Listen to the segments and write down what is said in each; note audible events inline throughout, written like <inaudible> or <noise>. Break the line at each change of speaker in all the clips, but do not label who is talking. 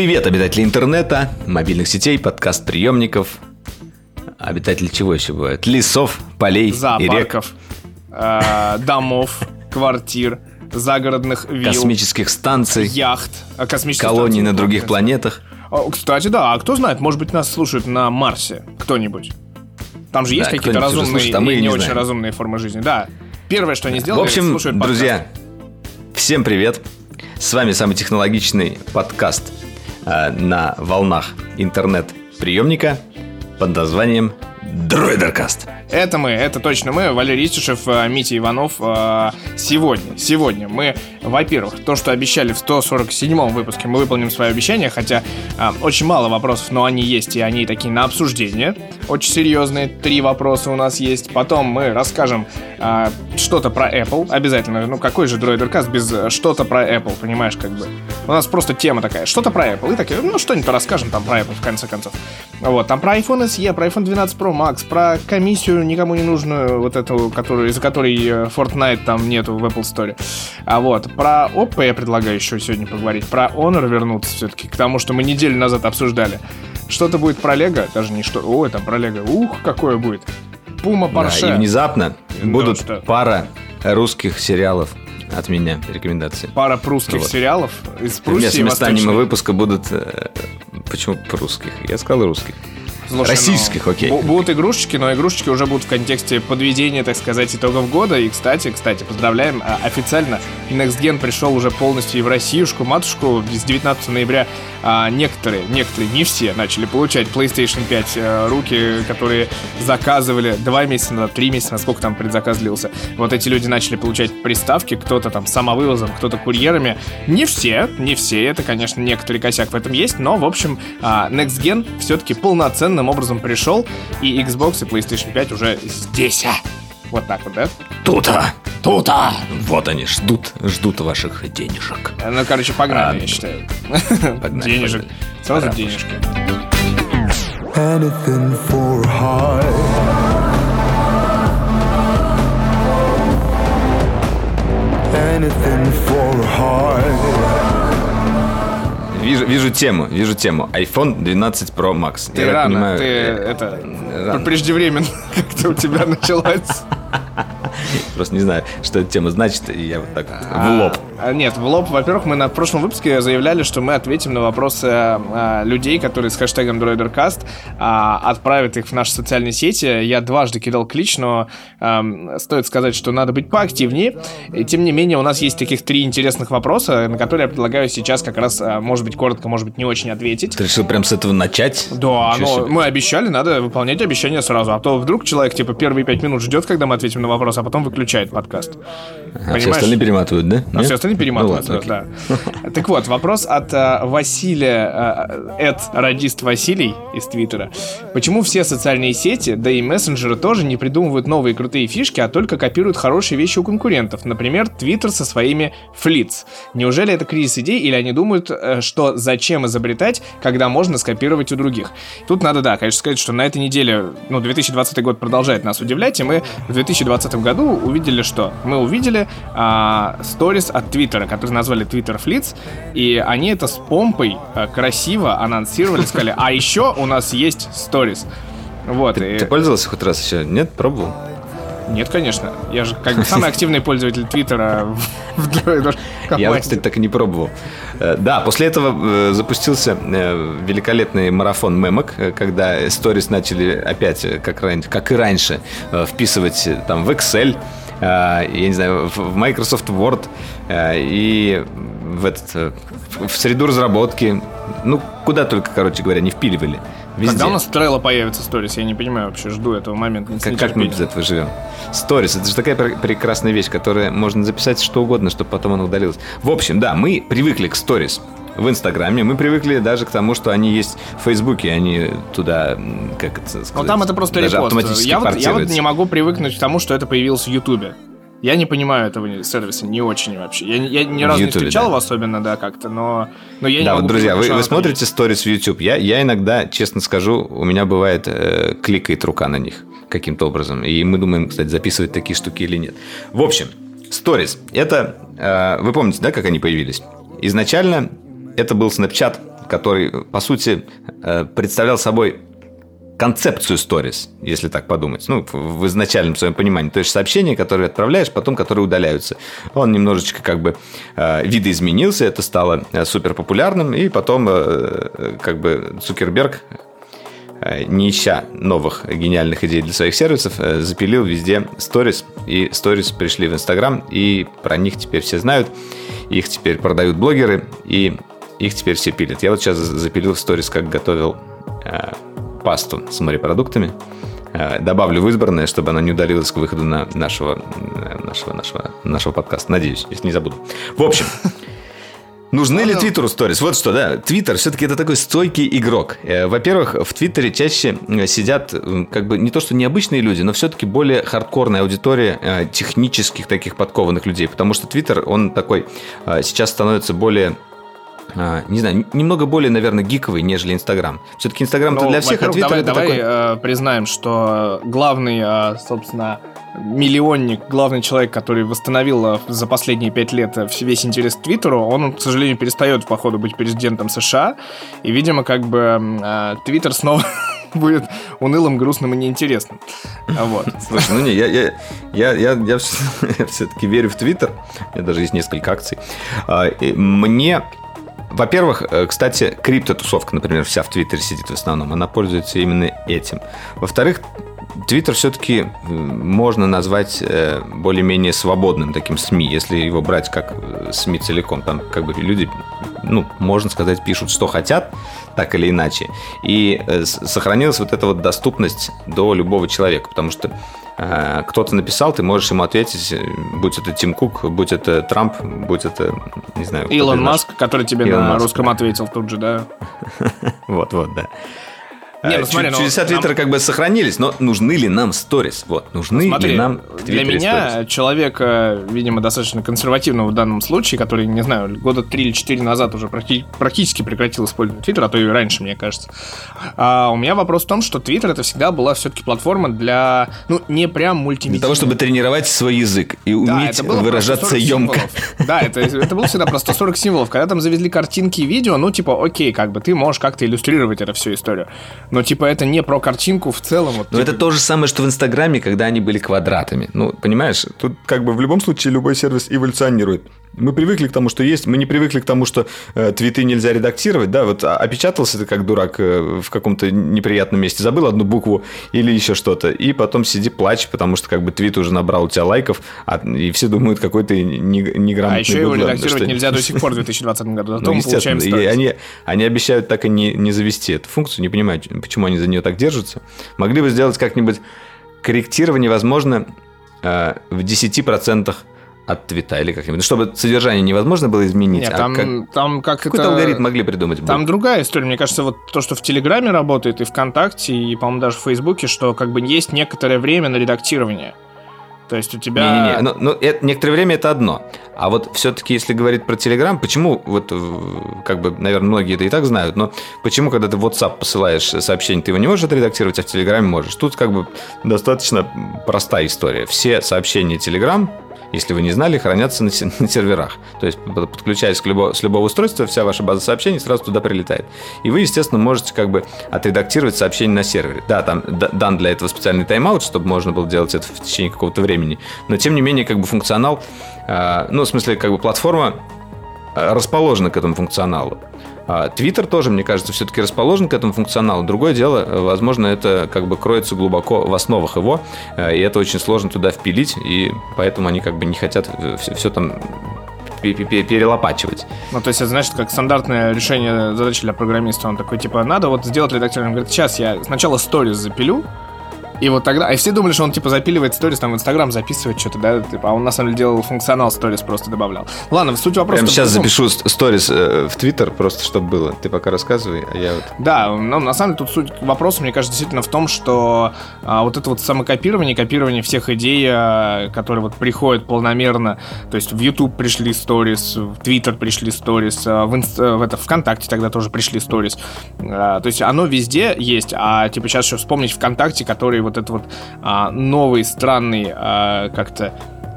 Привет, обитатели интернета, мобильных сетей, подкаст-приемников. Обитатели чего еще бывают? Лесов, полей и рек.
Зоопарков, э, домов, квартир, загородных вилл,
Космических станций,
яхт, э, космических
колоний
станций,
на других планетах.
Кстати, да, а кто знает, может быть, нас слушают на Марсе кто-нибудь. Там же есть
Да,
какие-то разумные
слушает, а мы
и не,
не
очень
знаем.
разумные формы жизни. Да. Первое, что они
В
сделали,
общем,
слушают
друзья, всем привет. С вами самый технологичный подкаст на волнах интернет-приемника под названием Дроидеркаст.
Это мы, это точно мы, Валерий Истишев, э, Митя Иванов. Э, Сегодня, сегодня мы, во-первых, то, что обещали в 147-м выпуске, мы выполним свое обещание, хотя э, очень мало вопросов, но они есть, и они такие на обсуждение. Очень серьезные, три вопроса у нас есть. Потом мы расскажем что-то про Apple, обязательно. Ну, какой же дроидеркаст без что-то про Apple, понимаешь, как бы. У нас просто тема такая, что-то про Apple. И такие, ну, что-нибудь расскажем там про Apple, в конце концов. Вот, там про iPhone SE, про iPhone 12 Pro Max, про комиссию никому не нужную, вот эту, которую, из-за которой э, Fortnite там нету в Apple Store. А вот, про Oppo я предлагаю еще сегодня поговорить, про Honor вернуться все-таки к тому, что мы неделю назад обсуждали. Что-то будет про Лего, даже не что, ой, там про Лего, ух, какое будет. Пума
Да,
Порше.
и внезапно будут
что?
пара русских сериалов от меня, рекомендации.
Пара прусских
Вот.
сериалов из
Вместо
Пруссии
места
Восточной.
аниме выпуска будут... э, Почему русских? Я сказал русских.
Слушай,
Российских,
ну,
окей.
бу- Будут игрушечки, но игрушечки уже будут в контексте подведения, так сказать, итогов года. И, кстати, кстати, поздравляем, а, официально Next Gen пришел уже полностью и в Россиюшку, матушку. С 19 ноября а, некоторые, некоторые, не все, начали получать PlayStation 5 э, руки, которые заказывали два месяца назад, три месяца, насколько там предзаказ длился. Вот эти люди начали получать приставки, кто-то там самовывозом, кто-то курьерами. Не все, не все, это, конечно, некоторый косяк в этом есть, но, в общем, а, Next Gen все-таки полноценным образом пришел, и Xbox и PlayStation 5 уже здесь. а. Вот так вот, да?
Тута! Тута! Вот они, ждут, ждут ваших денежек.
Ну, короче, погнали,
А,
я считаю.
погнали,
Денежек.
погнали.
Сразу
Пора.
денежки.
anything for high. Anything
Вижу, вижу тему, вижу тему. iPhone 12 Pro Max.
Ты
Я
рано,
понимаю,
ты
э,
это...
рано.
Преждевременно <laughs> как-то у тебя началось. <laughs>
Просто не знаю, что эта тема значит, и я вот так в лоб.
А, Нет, в лоб. Во-первых, мы на прошлом выпуске заявляли, что мы ответим на вопросы а, людей, которые с хэштегом DroiderCast а, отправят их в наши социальные сети. Я дважды кидал клич, но стоит сказать, что надо быть поактивнее. И, тем не менее, у нас есть таких три интересных вопроса, на которые я предлагаю сейчас как раз, а, может быть, коротко, может быть, не очень ответить.
Ты решил прям с этого начать?
Да,
Ничего
но
себе.
мы обещали, надо выполнять обещания сразу. А то вдруг человек, типа, первые пять минут ждет, когда мы ответим на вопрос, а потом выключает подкаст.
А все остальные перематывают, да?
А
Нет?
все остальные перематывают,
Ну ладно,
да. Так вот, вопрос от э, Василия, э, Эд Радист Василий из Твиттера. Почему все социальные сети, да и мессенджеры тоже не придумывают новые крутые фишки, а только копируют хорошие вещи у конкурентов? Например, Твиттер со своими флиц. Неужели это кризис идей, или они думают, э, что зачем изобретать, когда можно скопировать у других? Тут надо, да, конечно, сказать, что на этой неделе, ну, 2020 год продолжает нас удивлять, и мы в 2020 году увидели что? Мы увидели а, сторис от Твиттера, который назвали Twitter Fleets, и они это с помпой а, красиво анонсировали, сказали, а еще у нас есть сторис. Вот, и...
Ты пользовался хоть раз еще? Нет? Пробовал?
Нет, конечно. Я же как бы самый <laughs> активный пользователь Твиттера
Я кстати, так и не пробовал. Э, Да, после этого э, запустился э, великолепный марафон мемок, когда сторис начали опять, как, как и раньше, вписывать там в Excel, я не знаю, в Microsoft Word и в, этот, в среду разработки. Ну, куда только, короче говоря, не впиливали. Везде.
Когда у нас Trello появится сторис, я не понимаю вообще, жду этого момента.
Как, как мы без этого живем? Сторис, это же такая пр- прекрасная вещь, которая можно записать что угодно, чтобы потом оно удалилось. В общем, да, мы привыкли к сторис в Инстаграме, мы привыкли даже к тому, что они есть в Фейсбуке, они туда, как это сказать,
Ну там это просто репост. Я вот, я вот не могу привыкнуть к тому, что это появилось в Ютубе. Я не понимаю этого сервиса не очень вообще. Я, я ни разу не
Ютубе,
встречал
да.
его особенно, да, как-то, но, но я не
Да, вот, друзья, вы, вы смотрите сторис в YouTube. Я, я иногда, честно скажу, у меня бывает э, кликает рука на них каким-то образом. И мы думаем, кстати, записывать такие штуки или нет. В общем, сторис. Это, э, вы помните, да, как они появились? Изначально это был Snapchat, который, по сути, э, представлял собой концепцию stories, если так подумать, ну, в изначальном своем понимании. То есть сообщения, которые отправляешь, потом которые удаляются. Он немножечко как бы э, видоизменился, это стало э, супер популярным, и потом э, как бы Цукерберг не ища новых гениальных идей для своих сервисов, запилил везде stories, и stories пришли в Инстаграм, и про них теперь все знают, их теперь продают блогеры, и их теперь все пилят. Я вот сейчас запилил stories, как готовил пасту с морепродуктами. Э, добавлю в избранное, чтобы она не удалилась к выходу на нашего, нашего, нашего, нашего подкаста. Надеюсь, если не забуду. В общем, <laughs> Нужны ли Твиттеру сторис? Вот что, да. Твиттер все-таки это такой стойкий игрок. Э, во-первых, в Твиттере чаще э, сидят как бы не то что необычные люди, но все-таки более хардкорная аудитория технических таких подкованных людей. Потому что Твиттер, он такой сейчас становится более не знаю, немного более, наверное, гиковый, нежели Инстаграм. Все-таки Инстаграм это ну, для всех, а Твиттер
давай,
это
давай
такой...
э, признаем, что главный, э, собственно, миллионник, главный человек, который восстановил э, за последние пять лет э, весь интерес к Твиттеру, он, к сожалению, перестает, походу, быть президентом США. И, видимо, как бы э, Твиттер снова <laughs> будет унылым, грустным и неинтересным. Вот. <laughs>
Слушай, ну не, я, я, я, я, я все-таки <laughs> верю в Твиттер. У меня даже есть несколько акций. А, мне во-первых, э, кстати, криптотусовка, например, вся в Твиттере сидит в основном, она пользуется именно этим. Во-вторых, Твиттер все-таки можно назвать э, более-менее свободным таким СМИ, если его брать как э, СМИ целиком. Там как бы люди, ну, можно сказать, пишут, что хотят, так или иначе. И сохранилась вот эта вот доступность до любого человека, потому что Э, кто-то написал, ты можешь ему ответить, будь это Тим Кук, будь это Трамп, будь это, не знаю...
Илон Маск, который тебе Илон на Маск, русском да. ответил тут же, да? <laughs>
Вот-вот, да. Не, ну, смотри, Чудеса ну, Твиттера нам... как бы сохранились, но нужны ли нам сторис? Вот, нужны смотри, ли нам
Для меня, stories? человека, видимо, достаточно консервативного в данном случае, который, не знаю, года три или четыре назад уже практически прекратил использовать Твиттер, а то и раньше, мне кажется. А у меня вопрос в том, что Твиттер это всегда была все-таки платформа для, ну, не прям мультимедийной.
Для того, чтобы тренировать свой язык и уметь да, выражаться емко.
Да, это, это было всегда про 140 символов. Когда там завезли картинки и видео, ну, типа, окей, как бы ты можешь как-то иллюстрировать эту всю историю. Но, типа, это не про картинку в целом. Вот,
Но
типа...
это то же самое, что в Инстаграме, когда они были квадратами. Ну, понимаешь, тут как бы в любом случае любой сервис эволюционирует. Мы привыкли к тому, что есть, мы не привыкли к тому, что э, твиты нельзя редактировать, да, вот опечатался ты как дурак э, в каком-то неприятном месте, забыл одну букву или еще что-то, и потом сиди плачь, потому что как бы твит уже набрал у тебя лайков, а, и все думают, какой ты неграмотный. А
еще его редактировать что... нельзя до <laughs> сих пор в 2020 году, зато
ну, мы получаем и они, они обещают так и не, не завести эту функцию, не понимаю, почему они за нее так держатся. Могли бы сделать как-нибудь корректирование, возможно, э, в 10% от твита или как-нибудь, чтобы содержание невозможно было изменить.
Нет, а там, как... там как
Какой-то это... алгоритм могли придумать.
Там будет. другая история. Мне кажется, вот то, что в Телеграме работает, и ВКонтакте, и, по-моему, даже в Фейсбуке, что как бы есть некоторое время на редактирование. То есть у тебя...
Не-не-не, ну, ну это, некоторое время это одно. А вот все-таки, если говорить про Telegram, почему, вот, как бы, наверное, многие это и так знают, но почему, когда ты в WhatsApp посылаешь сообщение, ты его не можешь отредактировать, а в Telegram можешь? Тут как бы достаточно простая история. Все сообщения Telegram если вы не знали, хранятся на, <laughs> на серверах. То есть, подключаясь к любо, с любого устройства, вся ваша база сообщений сразу туда прилетает. И вы, естественно, можете как бы отредактировать сообщение на сервере. Да, там дан для этого специальный тайм-аут, чтобы можно было делать это в течение какого-то времени. Но, тем не менее, как бы функционал, э, ну, в смысле, как бы платформа а, расположена к этому функционалу. Твиттер тоже, мне кажется, все-таки расположен к этому функционалу. Другое дело, возможно, это как бы кроется глубоко в основах его, э, и это очень сложно туда впилить, и поэтому они как бы не хотят все, все там перелопачивать.
Ну, то есть, это значит, как стандартное решение задачи для программиста. Он такой, типа, надо вот сделать редактирование. Он говорит, сейчас я сначала сторис запилю, и вот тогда... И все думали, что он, типа, запиливает сторис, там, в Инстаграм записывает что-то, да? Типа, а он, на самом деле, делал функционал сторис, просто добавлял. Ладно, суть вопроса...
Прямо сейчас запишу сторис э, в Твиттер, просто чтобы было. Ты пока рассказывай, а я вот...
Да, ну, на самом деле, тут суть вопроса, мне кажется, действительно в том, что а, вот это вот самокопирование, копирование всех идей, а, которые вот приходят полномерно, то есть в YouTube пришли сторис, в Твиттер пришли сторис, а, в, инст... в это, ВКонтакте тогда тоже пришли сторис. А, то есть оно везде есть, а, типа, сейчас еще вспомнить ВКонтакте, который вот этот вот а, новый странный а, как-то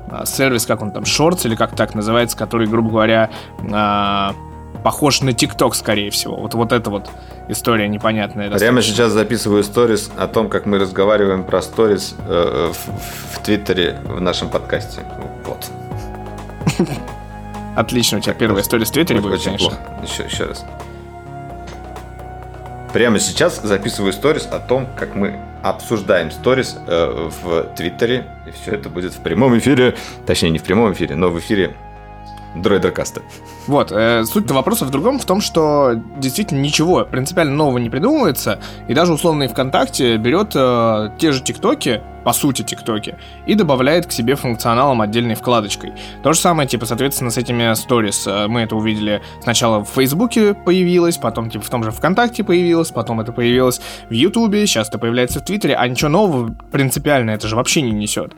а, сервис, как он там, Shorts или как так называется, который, грубо говоря, а, похож на ТикТок, скорее всего. Вот, вот эта вот история непонятная.
Прямо сейчас записываю сторис о том, как мы разговариваем про сторис э, в, в Твиттере в нашем подкасте. Вот. <laughs>
Отлично, у тебя первая история в Твиттере будет,
Очень
конечно.
плохо. Еще, еще раз. Прямо сейчас записываю сторис о том, как мы обсуждаем сторис э, в Твиттере. И все это будет в прямом эфире. Точнее, не в прямом эфире, но в эфире Дроидеркаста.
Вот, э, суть-то вопроса в другом, в том, что действительно ничего принципиально нового не придумывается, и даже условный ВКонтакте берет э, те же ТикТоки, по сути ТикТоки, и добавляет к себе функционалом отдельной вкладочкой. То же самое, типа, соответственно, с этими сторис. Э, Мы это увидели сначала в Фейсбуке появилось, потом, типа, в том же ВКонтакте появилось, потом это появилось в Ютубе, сейчас это появляется в Твиттере, а ничего нового принципиально это же вообще не несет.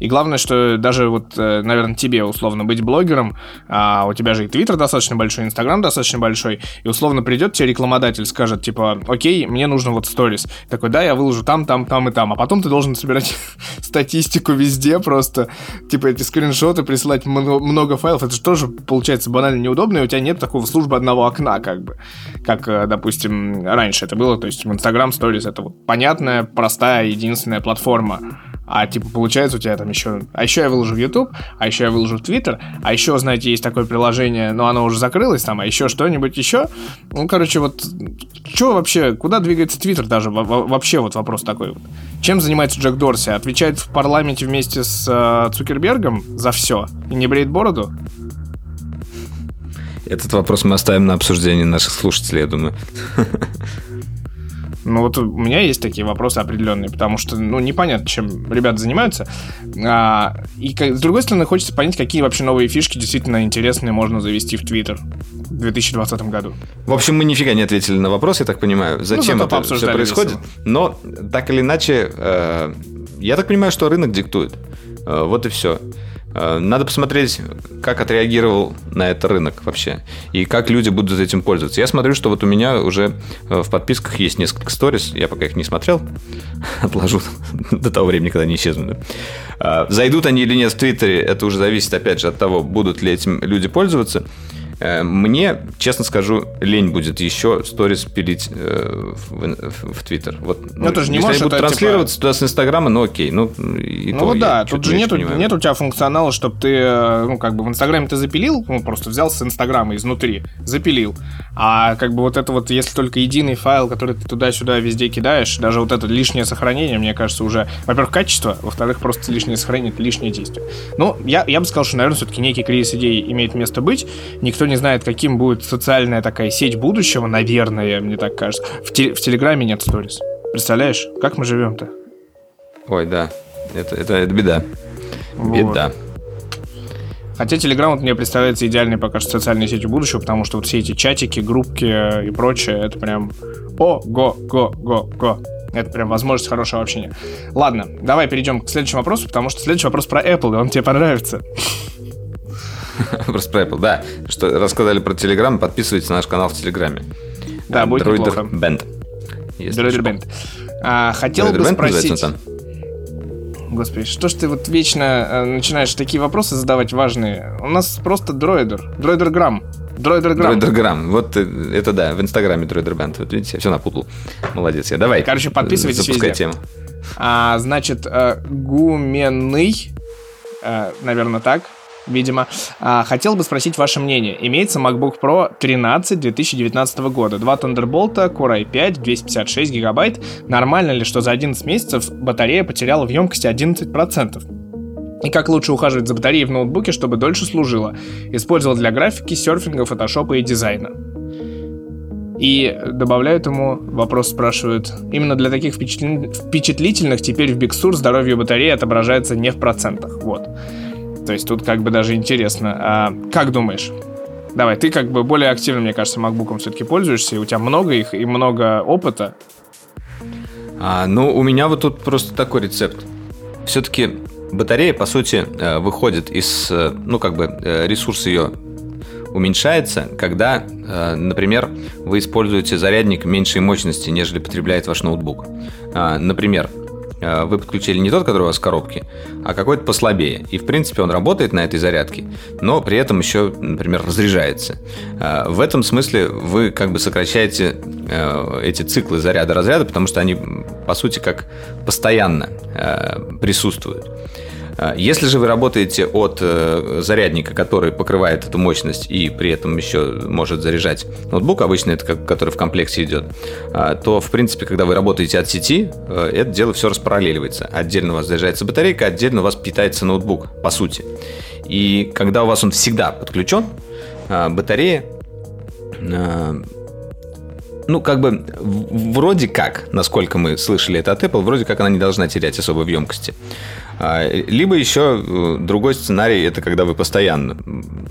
И главное, что даже вот, э, наверное, тебе условно быть блогером, а у тебя же и Твиттер достаточно большой, Инстаграм достаточно большой, и условно придет тебе рекламодатель, скажет, типа, окей, мне нужно вот сторис. Такой, да, я выложу там, там, там и там. А потом ты должен собирать <laughs> статистику везде просто, типа, эти скриншоты, присылать много, много файлов. Это же тоже, получается, банально неудобно, и у тебя нет такого службы одного окна, как бы. Как, э, допустим, раньше это было. То есть Инстаграм сторис это вот понятная, простая, единственная платформа. А типа получается у тебя там еще... А еще я выложу в YouTube, а еще я выложу в Twitter, а еще, знаете, есть такое приложение, но оно уже закрылось там, а еще что-нибудь еще. Ну, короче, вот... Что вообще... Куда двигается Twitter даже? Во- во- Вообще вот вопрос такой. Чем занимается Джек Дорси? Отвечает в парламенте вместе с э, Цукербергом за все и не бреет бороду?
Этот вопрос мы оставим на обсуждение наших слушателей, я думаю. <laughs>
Ну вот у меня есть такие вопросы определенные, потому что, ну, непонятно, чем ребята занимаются. А, и как- с другой стороны, хочется понять, какие вообще новые фишки действительно интересные можно завести в Твиттер в 2020 году.
В общем, мы нифига не ответили на вопрос, я так понимаю, зачем
зато
это все происходит.
весело.
Но так или иначе, э, я так понимаю, что рынок диктует. Э, вот и все. Надо посмотреть, как отреагировал на это рынок вообще. И как люди будут этим пользоваться. Я смотрю, что вот у меня уже э, в подписках есть несколько сторис. Я пока их не смотрел. <laughs> Отложу <laughs> до того времени, когда они исчезнут. Э, Зайдут они или нет в Твиттере, это уже зависит, опять же, от того, будут ли этим люди пользоваться. Э, Мне, честно скажу, лень будет еще сторис пилить э, в, Твиттер. Вот, ну,
ты же не
если
можешь
они будут
это,
транслироваться туда с Инстаграма, ну окей. Ну, и
ну
то
да, тут же
не
нету,
понимаю.
нет у тебя функционала, чтобы ты, э, ну, как бы в Инстаграме ты запилил, ну, просто взял с Инстаграма изнутри, запилил. А как бы вот это вот, если только единый файл, который ты туда-сюда везде кидаешь, даже вот это лишнее сохранение, мне кажется, уже, во-первых, качество, во-вторых, просто лишнее сохранение, это лишнее действие. Ну, я, я бы сказал, что, наверное, все-таки некий кризис идей имеет место быть. Никто не знает, каким будет социальная такая сеть будущего, наверное, мне так кажется. В, те- в Телеграме нет сторис. Представляешь, как мы живем-то?
Ой, да. Это, это, это беда.
Вот.
Беда.
Хотя Telegram вот мне представляется идеальной пока что социальной сетью будущего, потому что вот все эти чатики, группки и прочее, это прям о-го-го-го-го. Это прям возможность хорошего общения. Ладно, давай перейдем к следующему вопросу, потому что следующий вопрос про Apple, и он тебе понравится. <laughs>
Просто про Apple, да. Что рассказали про Telegram, подписывайтесь на наш канал в Телеграме.
Да, будет неплохо.
Что.
Band. А, хотел бы спросить... Господи, что ж ты вот вечно э, начинаешь такие вопросы задавать важные? У нас просто дроидер. Дроидерграмм. Дроидерграмм.
Дроидерграм. Вот э, это да, в Инстаграме Band. Вот видите, я все напутал. Молодец я. Давай.
Короче, подписывайтесь
Запускай
везде.
тему.
А, значит, э, Гуменный, э, наверное, так, видимо, а, хотел бы спросить ваше мнение. Имеется MacBook Pro 13 2019 года. Два Thunderbolt, Core i5, 256 гигабайт. Нормально ли, что за 11 месяцев батарея потеряла в емкости 11%? И как лучше ухаживать за батареей в ноутбуке, чтобы дольше служила? Использовал для графики, серфинга, фотошопа и дизайна. И добавляют ему, вопрос спрашивают, именно для таких впечатли- впечатлительных теперь в Big Sur здоровье батареи отображается не в процентах. Вот. То есть тут как бы даже интересно. А как думаешь? Давай, ты как бы более активно, мне кажется, макбуком все-таки пользуешься, и у тебя много их, и много опыта.
А, ну, у меня вот тут просто такой рецепт. Все-таки батарея, по сути, э, выходит из, э, ну, как бы, э, ресурс ее уменьшается, когда, например, вы используете зарядник меньшей мощности, нежели потребляет ваш ноутбук. А, Например, вы подключили не тот, который у вас в коробке, а какой-то послабее. И, в принципе, он работает на этой зарядке, но при этом еще, например, разряжается. Э, в этом смысле вы как бы сокращаете э, эти циклы заряда-разряда, потому что они, по сути, как постоянно присутствуют. А, если же вы работаете от э, зарядника, который покрывает эту мощность и при этом еще может заряжать ноутбук, обычно это который в комплекте идет, а, то, в принципе, когда вы работаете от сети, э, это дело все распараллеливается. Отдельно у вас заряжается батарейка, отдельно у вас питается ноутбук, по сути. И когда у вас он всегда подключен, а, батарея ну, как бы, вроде как, насколько мы слышали это от Apple, вроде как она не должна терять особой в емкости. А, либо еще э, другой сценарий, это когда вы постоянно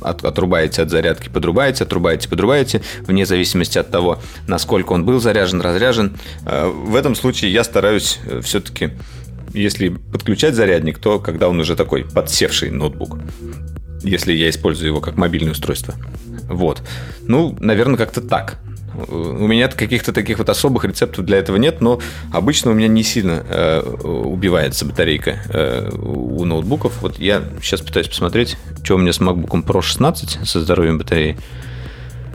от, отрубаете от зарядки, подрубаете, отрубаете, подрубаете, вне зависимости от того, насколько он был заряжен, разряжен. А, в этом случае я стараюсь э, все-таки, если подключать зарядник, то когда он уже такой подсевший ноутбук, если я использую его как мобильное устройство. Вот. Ну, наверное, как-то так. У меня каких-то таких вот особых рецептов для этого нет, но обычно у меня не сильно э, убивается батарейка э, у ноутбуков. Вот я сейчас пытаюсь посмотреть, что у меня с MacBook Pro 16 со здоровьем батареи.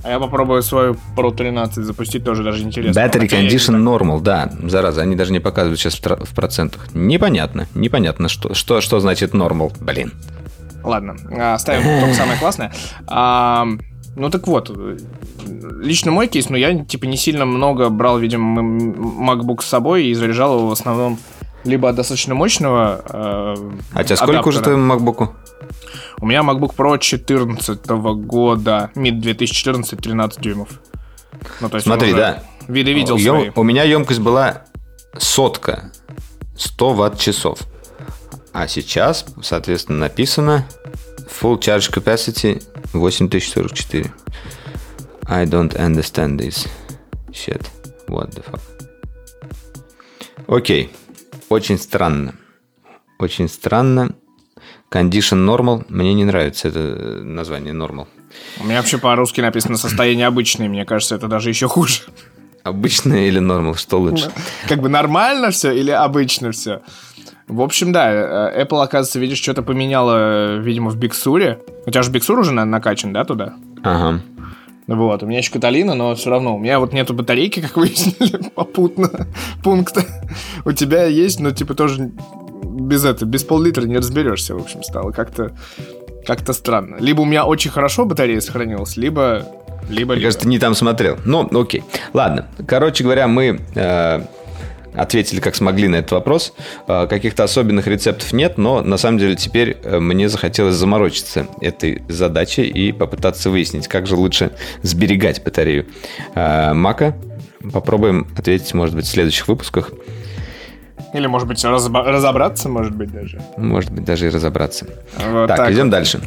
А я попробую свою Pro 13 запустить, тоже даже интересно.
Battery Condition Normal, да, зараза, они даже не показывают сейчас в процентах. Непонятно, непонятно, что, что, что значит Normal, блин.
Ладно, оставим только самое классное. Ну так вот, лично мой кейс, но я типа не сильно много брал, видимо, MacBook с собой и заряжал его в основном либо от достаточно мощного э,
А тебе сколько уже твоему MacBook?
У меня MacBook Pro 14 года, мид 2014, 13 дюймов.
Ну, то есть Смотри, да.
Виды видел
Ем, свои. У меня емкость была сотка, 100 ватт-часов. А сейчас, соответственно, написано Full Charge Capacity 8044. I don't understand this shit. What the fuck. Окей. Очень странно. Очень странно. Condition normal. Мне не нравится это название normal.
У меня вообще по-русски написано состояние обычное. Мне кажется, это даже еще хуже.
Обычное или normal? Что лучше?
Как бы нормально все или обычно все? В общем, да, э, Apple, оказывается, видишь, что-то поменяла, видимо, в Биксуре. У тебя же Биксур уже накачан, да, туда?
Ага.
Вот, у меня еще Каталина, но все равно. У меня вот нету батарейки, как <laughs> выяснили, попутно пункта. У тебя есть, но типа тоже без этого, без пол-литра не разберешься, в общем, стало как-то как-то странно. Либо у меня очень хорошо батарея сохранилась, либо либо,
Мне кажется, ты не там смотрел. Ну, окей. Ладно. Короче говоря, мы э, ответили как смогли на этот вопрос. А, каких-то особенных рецептов нет, но на самом деле теперь э, мне захотелось заморочиться этой задачей и попытаться выяснить, как же лучше сберегать батарею а, Мака. Попробуем ответить, может быть, в следующих выпусках.
Или, может быть, разобраться, может быть, даже.
Может быть, даже и разобраться. Вот так, так, идем вот. дальше.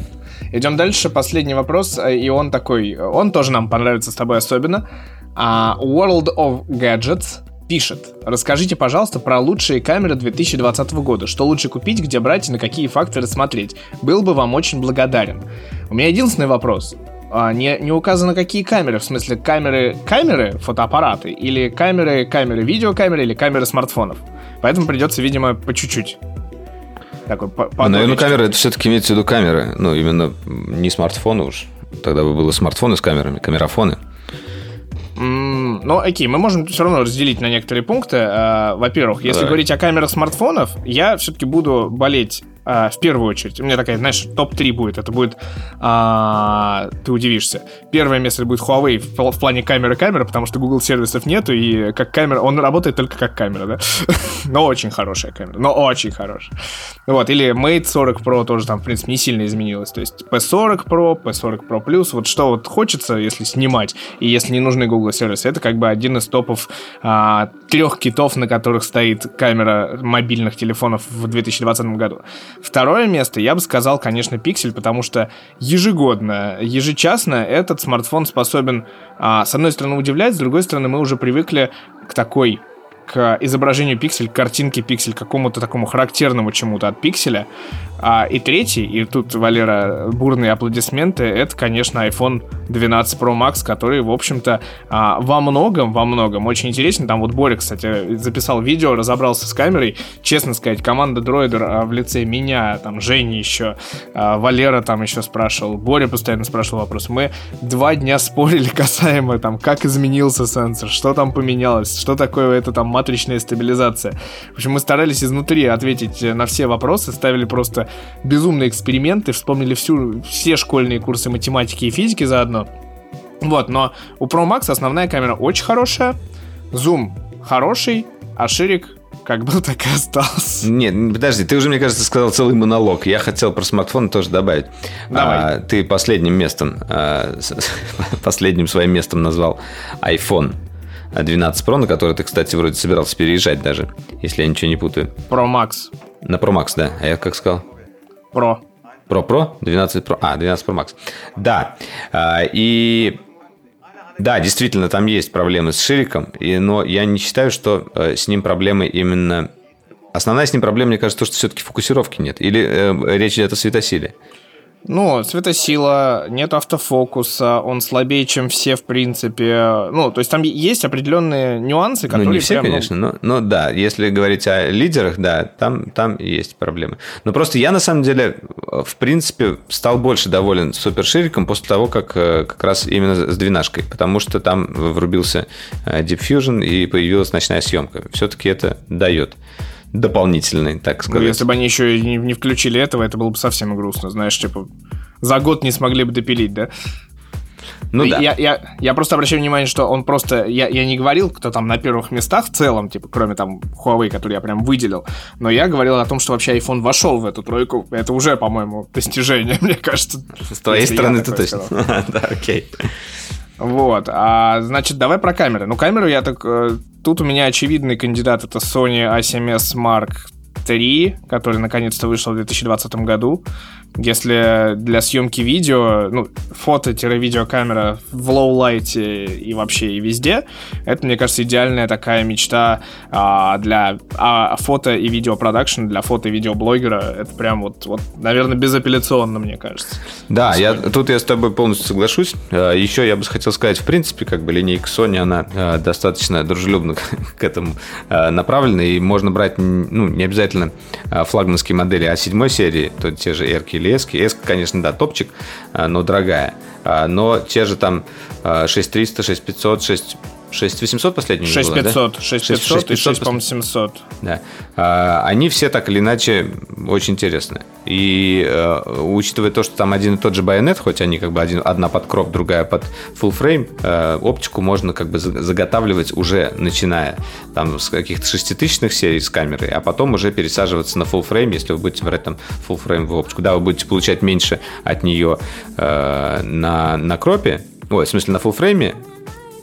Идем дальше. Последний вопрос, э, и он такой, он тоже нам понравится с тобой особенно. Uh, World of Gadgets пишет. Расскажите, пожалуйста, про лучшие камеры 2020 года. Что лучше купить, где брать и на какие факторы смотреть. Был бы вам очень благодарен. У меня единственный вопрос. А, не, не указано, какие камеры. В смысле, камеры, камеры, фотоаппараты, или камеры, камеры, видеокамеры, или камеры смартфонов. Поэтому придется, видимо, по чуть-чуть.
Такой, по, по Наверное, камеры, это все-таки имеется в виду камеры. Ну, именно не смартфоны уж. Тогда бы было смартфоны с камерами, камерафоны.
Ну, окей, мы можем все равно разделить на некоторые пункты. А, во-первых, если говорить о камерах смартфонов, я все-таки буду болеть а, в первую очередь. У меня такая, знаешь, топ-3 будет. Это будет, а, ты удивишься. Первое место будет Huawei в, в плане камеры-камеры, потому что Google сервисов нету, и как камера, он работает только как камера, да? <laughs> но очень хорошая камера, но очень хорошая. Вот, или Mate 40 Pro тоже там, в принципе, не сильно изменилось. То есть P40 Pro, P40 Pro Plus, вот что вот хочется, если снимать, и если не нужны Google сервисы, это как бы один из топов а, трех китов, на которых стоит камера мобильных телефонов в 2020 году. Второе место, я бы сказал, конечно, Pixel, потому что ежегодно, ежечасно этот смартфон способен, а, с одной стороны, удивлять, с другой стороны, мы уже привыкли к такой к изображению пиксель, к картинке пиксель, к какому-то такому характерному чему-то от пикселя. А, и третий, и тут, Валера, бурные аплодисменты, это, конечно, iPhone 12 Pro Max, который, в общем-то, а, во многом, во многом очень интересен. Там вот Боря, кстати, записал видео, разобрался с камерой. Честно сказать, команда Дроидер а, в лице меня, там, Жени еще, а, Валера там еще спрашивал, Боря постоянно спрашивал вопрос. Мы два дня спорили <laughs> касаемо, там, как изменился сенсор, что там поменялось, что такое это там матричная стабилизация. В общем, мы старались изнутри ответить на все вопросы, ставили просто безумные эксперименты, вспомнили всю, все школьные курсы математики и физики заодно. Вот, но у Pro Max основная камера очень хорошая, зум хороший, а ширик как был, <laughs> так и остался.
Нет, подожди, ты уже, мне кажется, сказал целый монолог. Я хотел про смартфон тоже добавить.
Давай.
А, ты последним местом, а, <laughs> последним своим местом назвал iPhone 12 Pro, на который ты, кстати, вроде собирался переезжать даже, если я ничего не путаю.
Pro Max.
На Pro Max, да. А я как сказал?
Pro.
Pro Pro? 12 Pro. А, 12 Pro Max. Да. А, и да, действительно, там есть проблемы с шириком, и, но я не считаю, что э, с ним проблемы именно... Основная с ним проблема, мне кажется, то, что все-таки фокусировки нет. Или э, речь идет о светосиле.
Ну, светосила, нет автофокуса, он слабее, чем все, в принципе. Ну, то есть там есть определенные нюансы, которые...
Ну, не все,
прям, ну,
конечно, но, но да, если говорить о лидерах, да, там, там есть проблемы. Но просто я, на самом деле, в принципе, стал больше доволен супершириком после того, как э, как раз именно с двенашкой, потому что там врубился э, Deep Fusion и появилась ночная съемка. Все-таки это дает дополнительный, так
Ну,
сказать.
если бы они еще и не, не включили этого, это было бы совсем грустно, знаешь, типа за год не смогли бы допилить, да?
Ну да.
Я, я, я просто обращаю внимание, что он просто... Я, я не говорил, кто там на первых местах в целом, типа, кроме там Huawei, который я прям выделил, но я говорил о том, что вообще iPhone вошел в эту тройку. Это уже, по-моему, достижение, <laughs> мне кажется.
С твоей стороны, ты точно. <laughs> Да, окей.
Вот, а значит, давай про камеры. Ну, камеру я так... э, Тут у меня очевидный кандидат, это Sony A7S Mark III, который наконец-то вышел в 2020 году. Если для съемки видео, ну, фото-видеокамера в low-light е и вообще и везде, это, мне кажется, идеальная такая мечта а, для а, фото и видеопродакшн, для фото и видеоблогера. Это прям вот, вот, наверное, безапелляционно, мне кажется.
Да, я, тут я с тобой полностью соглашусь. Э, Еще я бы хотел сказать, в принципе, как бы линейка Sony, она э, достаточно дружелюбно <laughs> к этому э, направлена, и можно брать, ну, не обязательно флагманские модели А7 серии, то те же R или S. S, конечно, да, топчик, э, но дорогая. А, Но те же там э, 6300, 6500, 6 6800 последний было, да?
6500, 6500 и 6,
6500
по-моему, 700.
Да. А, Они все так или иначе очень интересны. И э, учитывая то, что там один и тот же байонет, хоть они как бы один, одна под кроп, другая под full frame, э, оптику можно как бы за- заготавливать уже начиная там с каких-то шеститысячных серий с камерой, а потом уже пересаживаться на full frame, если вы будете брать там full frame в оптику. Да, вы будете получать меньше от нее э, на, на кропе, ой, в смысле на full frame,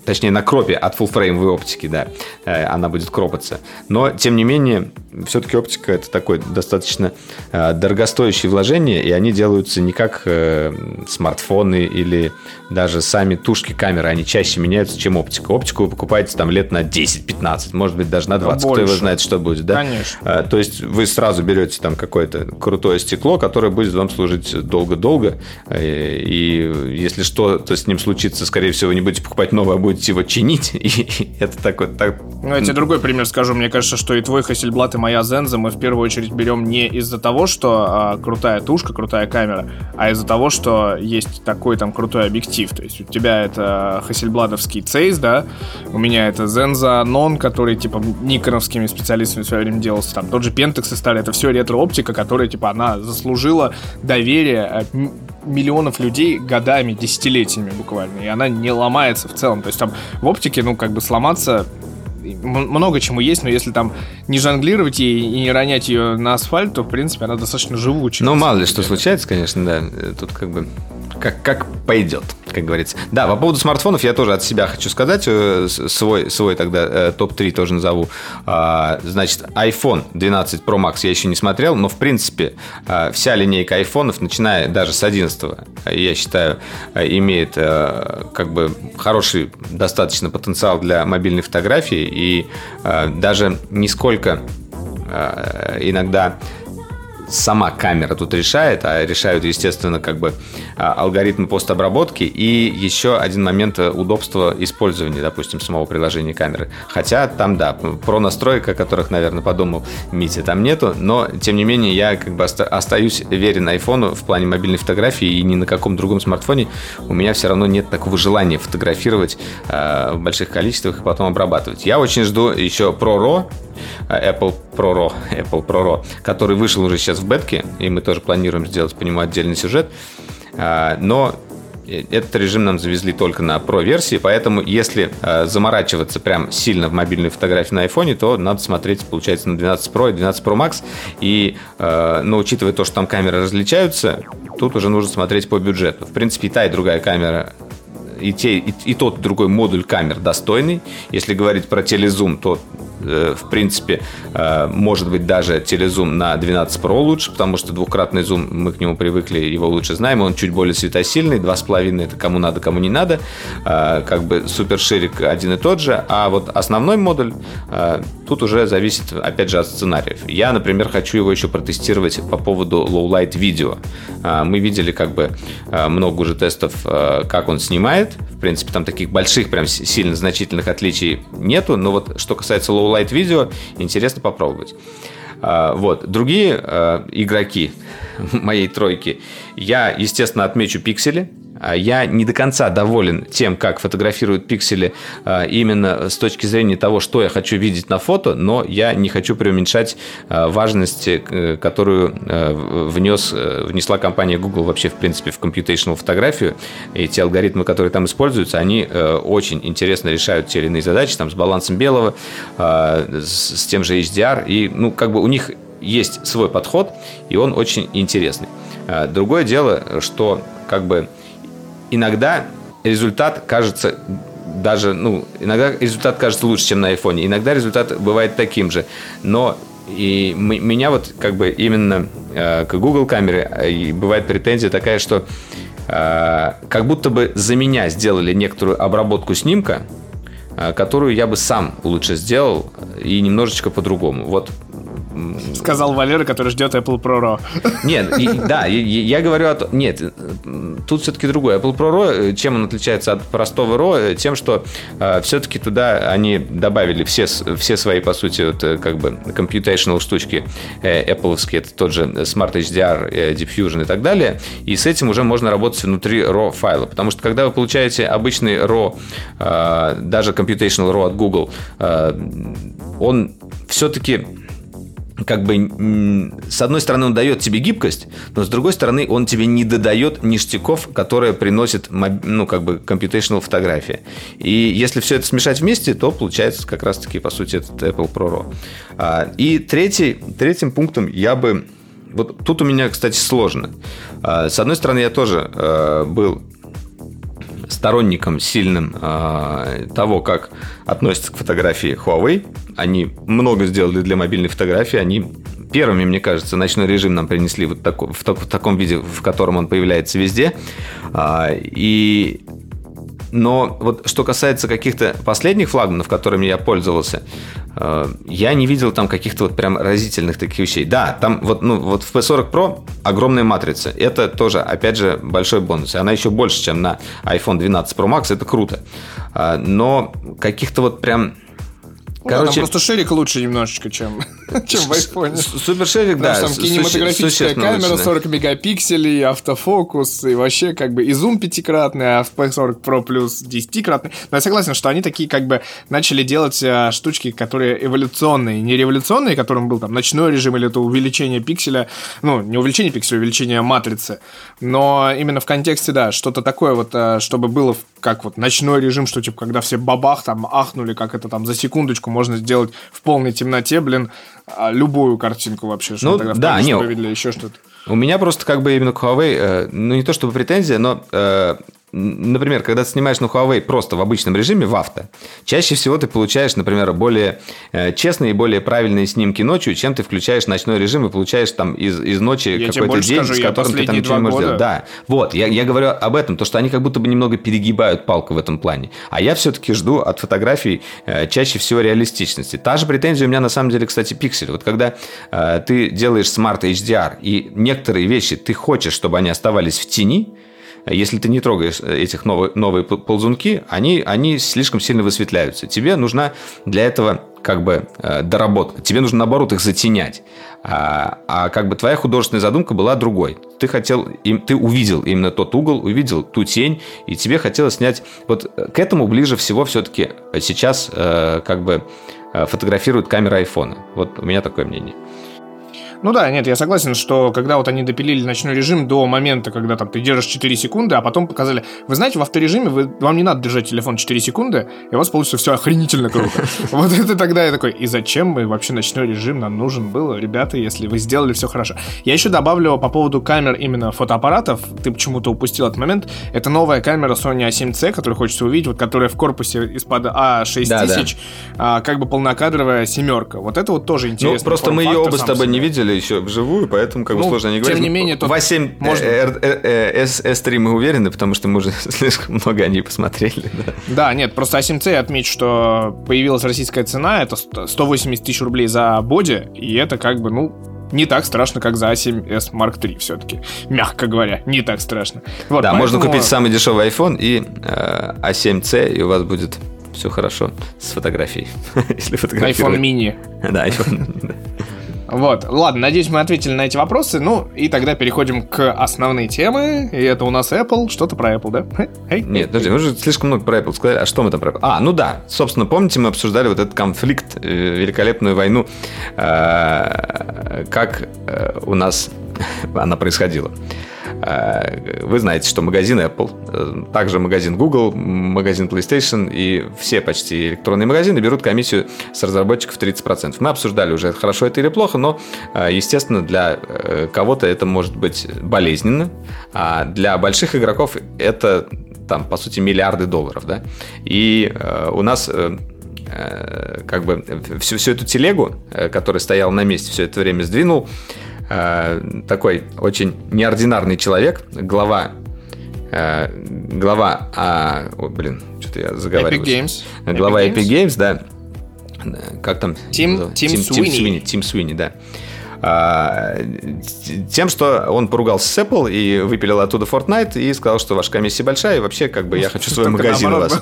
точнее на кропе от фулфреймовой оптики, да, э, она будет кропаться. Но, тем не менее, все-таки оптика это такое достаточно э, дорогостоящее вложение, и они делаются не как э, смартфоны или даже сами тушки камеры, они чаще меняются, чем оптика. Оптику вы покупаете там лет на 10-15, может быть, даже на 20, кто его
больше.
знает, что будет, да?
Конечно.
А, То есть вы сразу берете там какое-то крутое стекло, которое будет вам служить долго-долго. Э, И если что, то с ним случится, скорее всего, вы не будете покупать новое, а будете его чинить. <laughs> И это такой... Так...
Ну, я тебе другой пример скажу. Мне кажется, что и твой Hasselblad, и моя Zenza мы в первую очередь берем не из-за того, что а, крутая тушка, крутая камера, а из-за того, что есть такой там крутой объектив. То есть у тебя это Hasselbladовский Zeiss, да, у меня это Zenza Non, который типа никоновскими специалистами в свое время делался. Там тот же Pentax и стали. Это все ретро-оптика, которая типа она заслужила доверие миллионов людей годами, десятилетиями буквально. И она не ломается в целом. То есть там в оптике, ну, как бы сломаться много чему есть, но если там не жонглировать ей и не ронять ее на асфальт, то, в принципе, она достаточно живучая.
Ну, мало ли что случается, конечно, да. Тут как бы как, как пойдет, как говорится. Да, по поводу смартфонов я тоже от себя хочу сказать. э, Свой, свой тогда э, топ-3 тоже назову. А, Значит, iPhone 12 Pro Max я еще не смотрел, но, в принципе, а, вся линейка айфонов, начиная даже с 11 я считаю, э, имеет как бы хороший достаточно потенциал для мобильной фотографии и даже нисколько э, иногда сама камера тут решает, а решают, естественно, как бы а, алгоритмы постобработки и еще один момент удобства использования, допустим, самого приложения камеры. Хотя там, да, про настройка, о которых, наверное, подумал Митя, там нету, но, тем не менее, я как бы остаюсь верен айфону в плане мобильной фотографии и ни на каком другом смартфоне у меня все равно нет такого желания фотографировать э, в больших количествах и потом обрабатывать. Я очень жду еще Pro RAW, Apple Pro Apple Pro который вышел уже сейчас в бетке, и мы тоже планируем сделать по нему отдельный сюжет. А, но этот режим нам завезли только на Pro-версии, поэтому если э, заморачиваться прям сильно в мобильной фотографии на iPhone, то надо смотреть, получается, на 12 Pro и 12 Pro Max. И, э, но учитывая то, что там камеры различаются, тут уже нужно смотреть по бюджету. В принципе, и та, и другая камера и, те, и, и тот другой модуль камер достойный. Если говорить про телезум, то Э, в принципе, э, может быть, даже телезум на 12 Pro лучше, потому что двукратный зум, мы к нему привыкли, его лучше знаем, он чуть более светосильный, 2,5 это кому надо, кому не надо, э, как бы суперширик один и тот же, а вот основной модуль тут уже зависит, опять же, от сценариев. Я, например, хочу его еще протестировать по поводу low-light видео. Мы видели как бы много уже тестов, как он снимает, в принципе, там таких больших, прям сильно значительных отличий нету, но вот что касается low Light видео, интересно попробовать. А, вот. Другие э, игроки <laughs> моей тройки, я, естественно, отмечу пиксели. А я не до конца доволен тем, как фотографируют пиксели а, именно с точки зрения того, что я хочу видеть на фото, но я не хочу преуменьшать а, важность, э, которую э, внес, э, внесла компания Google вообще, в принципе, в computational фотографию. И те алгоритмы, которые там используются, они очень интересно решают те или иные задачи, там, с балансом белого, с тем же HDR, и, ну, как бы у них есть свой подход, и он очень интересный. Другое дело, что как бы иногда результат кажется даже, ну, иногда результат кажется лучше, чем на айфоне. Иногда результат бывает таким же. Но и меня вот как бы именно э, к Google камере э, бывает претензия такая, что э, как будто бы за меня сделали некоторую обработку снимка, э, которую я бы сам лучше сделал и немножечко по-другому. Вот
Сказал Валера, который ждет Apple Pro RAW.
Нет, и, да, я, я говорю о том... Нет, тут все-таки другое. Apple Pro RAW, чем он отличается от простого RAW? Тем, что э, все-таки туда они добавили все, все свои, по сути, вот, э, как бы computational штучки э, Apple, это тот же Smart HDR, э, Diffusion и так далее. И с этим уже можно работать внутри RAW файла. Потому что когда вы получаете обычный RAW, э, даже computational RAW от Google, э, он все-таки как бы с одной стороны он дает тебе гибкость, но с другой стороны он тебе не додает ништяков, которые приносит ну как бы computational фотография. И если все это смешать вместе, то получается как раз-таки по сути этот Apple Pro RAW. А, и третий, третьим пунктом я бы вот тут у меня, кстати, сложно. А, с одной стороны, я тоже э, был сторонником сильным э, того, как относятся к фотографии Huawei. Они много сделали для мобильной фотографии. Они первыми, мне кажется, ночной режим нам принесли вот тако, в, в таком виде, в котором он появляется везде. А, и но вот что касается каких-то последних флагманов, которыми я пользовался, э, я не видел там каких-то вот прям разительных таких вещей. Да, там вот, ну, вот в P40 Pro огромная матрица. Это тоже, опять же, большой бонус. Она еще больше, чем на iPhone 12 Pro Max. Это круто. А, но каких-то вот прям
Короче, да, просто шерик лучше немножечко, чем, <laughs> чем в айфоне.
Супер шерик, да.
Там кинематографическая камера, 40 мегапикселей, автофокус, и вообще как бы и зум пятикратный, а в P40 Pro Plus десятикратный. Но я согласен, что они такие как бы начали делать а, штучки, которые эволюционные, не революционные, которым был там ночной режим или это увеличение пикселя, ну, не увеличение пикселя, увеличение матрицы, но именно в контексте, да, что-то такое вот, а, чтобы было как вот ночной режим, что типа когда все бабах там ахнули, как это там за секундочку можно сделать в полной темноте, блин, а, любую картинку вообще, что
ну, тогда да, не,
или еще что-то.
У меня просто как бы именно к Huawei, э, ну не то чтобы претензия, но э, например, когда ты снимаешь на Huawei просто в обычном режиме, в авто, чаще всего ты получаешь, например, более э, честные и более правильные снимки ночью, чем ты включаешь ночной режим и получаешь там из, из ночи какой-то день,
скажу,
с которым ты там ничего не можешь
года...
делать. Да, вот, я, я говорю об этом, то, что они как будто бы немного перегибают палку в этом плане. А я все-таки жду от фотографий э, чаще всего реалистичности. Та же претензия у меня на самом деле, кстати, пиксель. Вот когда э, ты делаешь Smart HDR, и некоторые вещи ты хочешь, чтобы они оставались в тени, если ты не трогаешь этих новые, новые ползунки, они, они слишком сильно высветляются. Тебе нужна для этого как бы э, доработка. Тебе нужно, наоборот, их затенять. А, а как бы твоя художественная задумка была другой. Ты хотел, им, ты увидел именно тот угол, увидел ту тень, и тебе хотелось снять... Вот к этому ближе всего все-таки сейчас э, как бы э, фотографирует камера айфона. Вот у меня такое мнение.
Ну да, нет, я согласен, что когда вот они допилили ночной режим до момента, когда там ты держишь 4 секунды, а потом показали, вы знаете, в авторежиме вы, вам не надо держать телефон 4 секунды, и у вас получится все охренительно круто. <laughs> Вот это тогда я такой, и зачем мы вообще ночной режим нам нужен был, ребята, если вы сделали все хорошо. Я еще добавлю по поводу камер именно фотоаппаратов, ты почему-то упустил этот момент, это новая камера Sony A7C, которую хочется увидеть, вот которая в корпусе из-под A6000, да, да. а, как бы полнокадровая семерка. Вот это вот тоже интересно.
Ну, просто мы ее оба с тобой не видели, видели еще вживую, поэтому как бы ну, сложно не говорить.
Тем не менее,
тут В7 можно... S3 мы уверены, потому что мы уже <laughs> слишком много о ней посмотрели.
Да, да нет, просто А7C отмечу, что появилась российская цена, это 180 тысяч рублей за боди, и это как бы, ну, не так страшно, как за A7S Mark III все-таки. Мягко говоря, не так страшно.
Вот, да, поэтому... можно купить самый дешевый iPhone и э, A7C, и у вас будет все хорошо с фотографией. <laughs>
Если iPhone mini.
Да, iPhone.
Вот, ладно, надеюсь, мы ответили на эти вопросы. Ну, и тогда переходим к основной теме. И это у нас Apple. Что-то про Apple, да? <laughs>
Нет, подожди, мы уже слишком много про Apple сказали. А что мы там про Apple? А, ну да, собственно, помните, мы обсуждали вот этот конфликт, э, великолепную войну, э, как э, у нас <laughs> она происходила. Э, вы знаете, что магазин Apple, э, также магазин Google, магазин PlayStation и все почти электронные магазины берут комиссию с разработчиков 30%. Мы обсуждали уже, хорошо это или плохо, но, э, естественно, для кого-то это может быть болезненно, а для больших игроков это, там, по сути, миллиарды долларов. Да? И у нас как бы всю, всю эту телегу, которая стояла на месте все это время, сдвинул Э, такой очень неординарный человек, глава э, глава, а, о, блин, что-то я заговариваюсь.
Epic Games.
Глава Epic, Epic Games? Games, да. Как там?
Тим, Тим, Тим Суини. Тим
Суини, да. А, тем, что он поругался с Apple и выпилил оттуда Fortnite и сказал, что ваша комиссия большая, и вообще, как бы, я <laughs> хочу свой магазин у вас.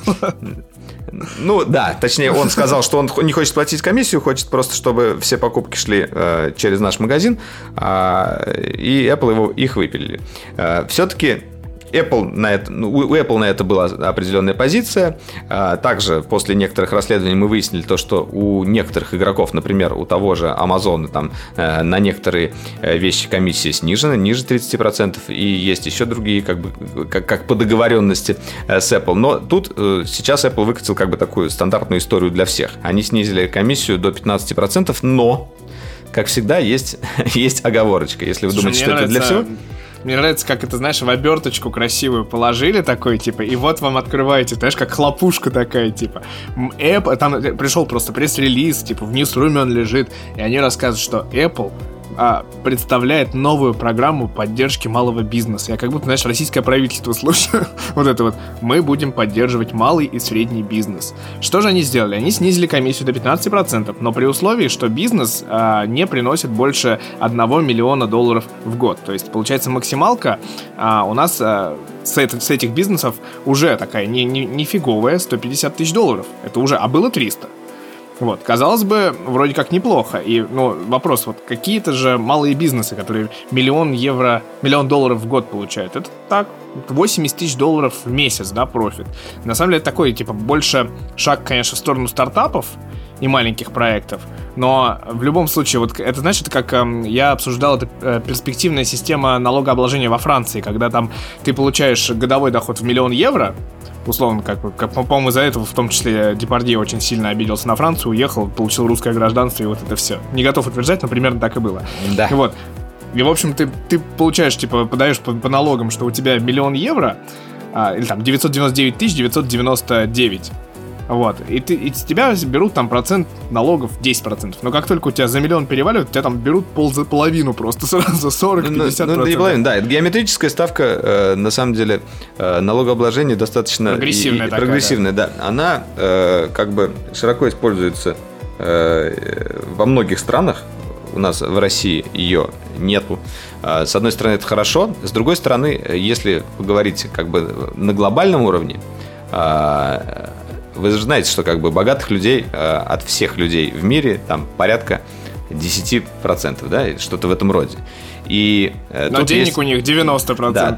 Ну, да, точнее, он сказал, что он не хочет платить комиссию, хочет просто, чтобы все покупки шли э, через наш магазин, э, и Apple его, их выпилили. Э, все-таки Apple на это, ну, у Apple на это была определенная позиция. А, также после некоторых расследований мы выяснили то, что у некоторых игроков, например, у того же Amazon, там э, на некоторые э, вещи комиссия снижена, ниже 30%, и есть еще другие, как бы, как, как по договоренности э, с Apple. Но тут сейчас Apple выкатил как бы такую стандартную историю для всех. Они снизили комиссию до 15%, но как всегда, есть, <laughs> есть оговорочка. Если вы Слушай, думаете, что это для всего...
Мне нравится, как это, знаешь, в оберточку красивую положили такой, типа, и вот вам открываете, знаешь, как хлопушка такая, типа. Apple, там пришел просто пресс-релиз, типа, в ньюсруме лежит, и они рассказывают, что Apple а, представляет новую программу поддержки малого бизнеса. Я как будто, знаешь, российское правительство слушаю. <laughs> вот это вот. Мы будем поддерживать малый и средний бизнес. Что же они сделали? Они снизили комиссию до 15%, но при условии, что бизнес а, не приносит больше 1 миллиона долларов в год. То есть, получается, максималка а, у нас а, с, это, с этих бизнесов уже такая не, не, не фиговая, 150 тысяч долларов. Это уже, а было 300. Вот, казалось бы, вроде как неплохо. И, ну, вопрос, вот какие-то же малые бизнесы, которые миллион евро, миллион долларов в год получают, это так, 80 тысяч долларов в месяц, да, профит. На самом деле, такой, типа, больше шаг, конечно, в сторону стартапов и маленьких проектов, но в любом случае, вот это, это как э, я обсуждал, это э, перспективная система налогообложения во Франции, когда там ты получаешь годовой доход в миллион евро, условно, как, как по-моему, из-за этого в том числе Депардье очень сильно обиделся на Францию, уехал, получил русское гражданство, и вот это все. Не готов утверждать, но примерно так и было.
Да.
Вот. И, в общем, ты, ты получаешь, типа, подаешь по, по налогам, что у тебя миллион евро, а, или там 999 тысяч 999. Вот. И, ты, и с тебя берут там процент налогов 10%. Но как только у тебя за миллион переваливают, тебя там берут пол за половину просто <laughs> сразу 40-50%.
Ну, ну, не половину, да. Это геометрическая ставка, э, на самом деле, э, налогообложения достаточно...
Прогрессивная
и, и,
такая,
Прогрессивная, да. да. Она э, как бы широко используется э, во многих странах. У нас в России ее нету. Э, С одной стороны, это хорошо. С другой стороны, если поговорить как бы на глобальном уровне, э, вы же знаете, что как бы богатых людей э, от всех людей в мире там порядка 10%, да, что-то в этом роде. И э,
Но денег
есть-
у них 90%.
да,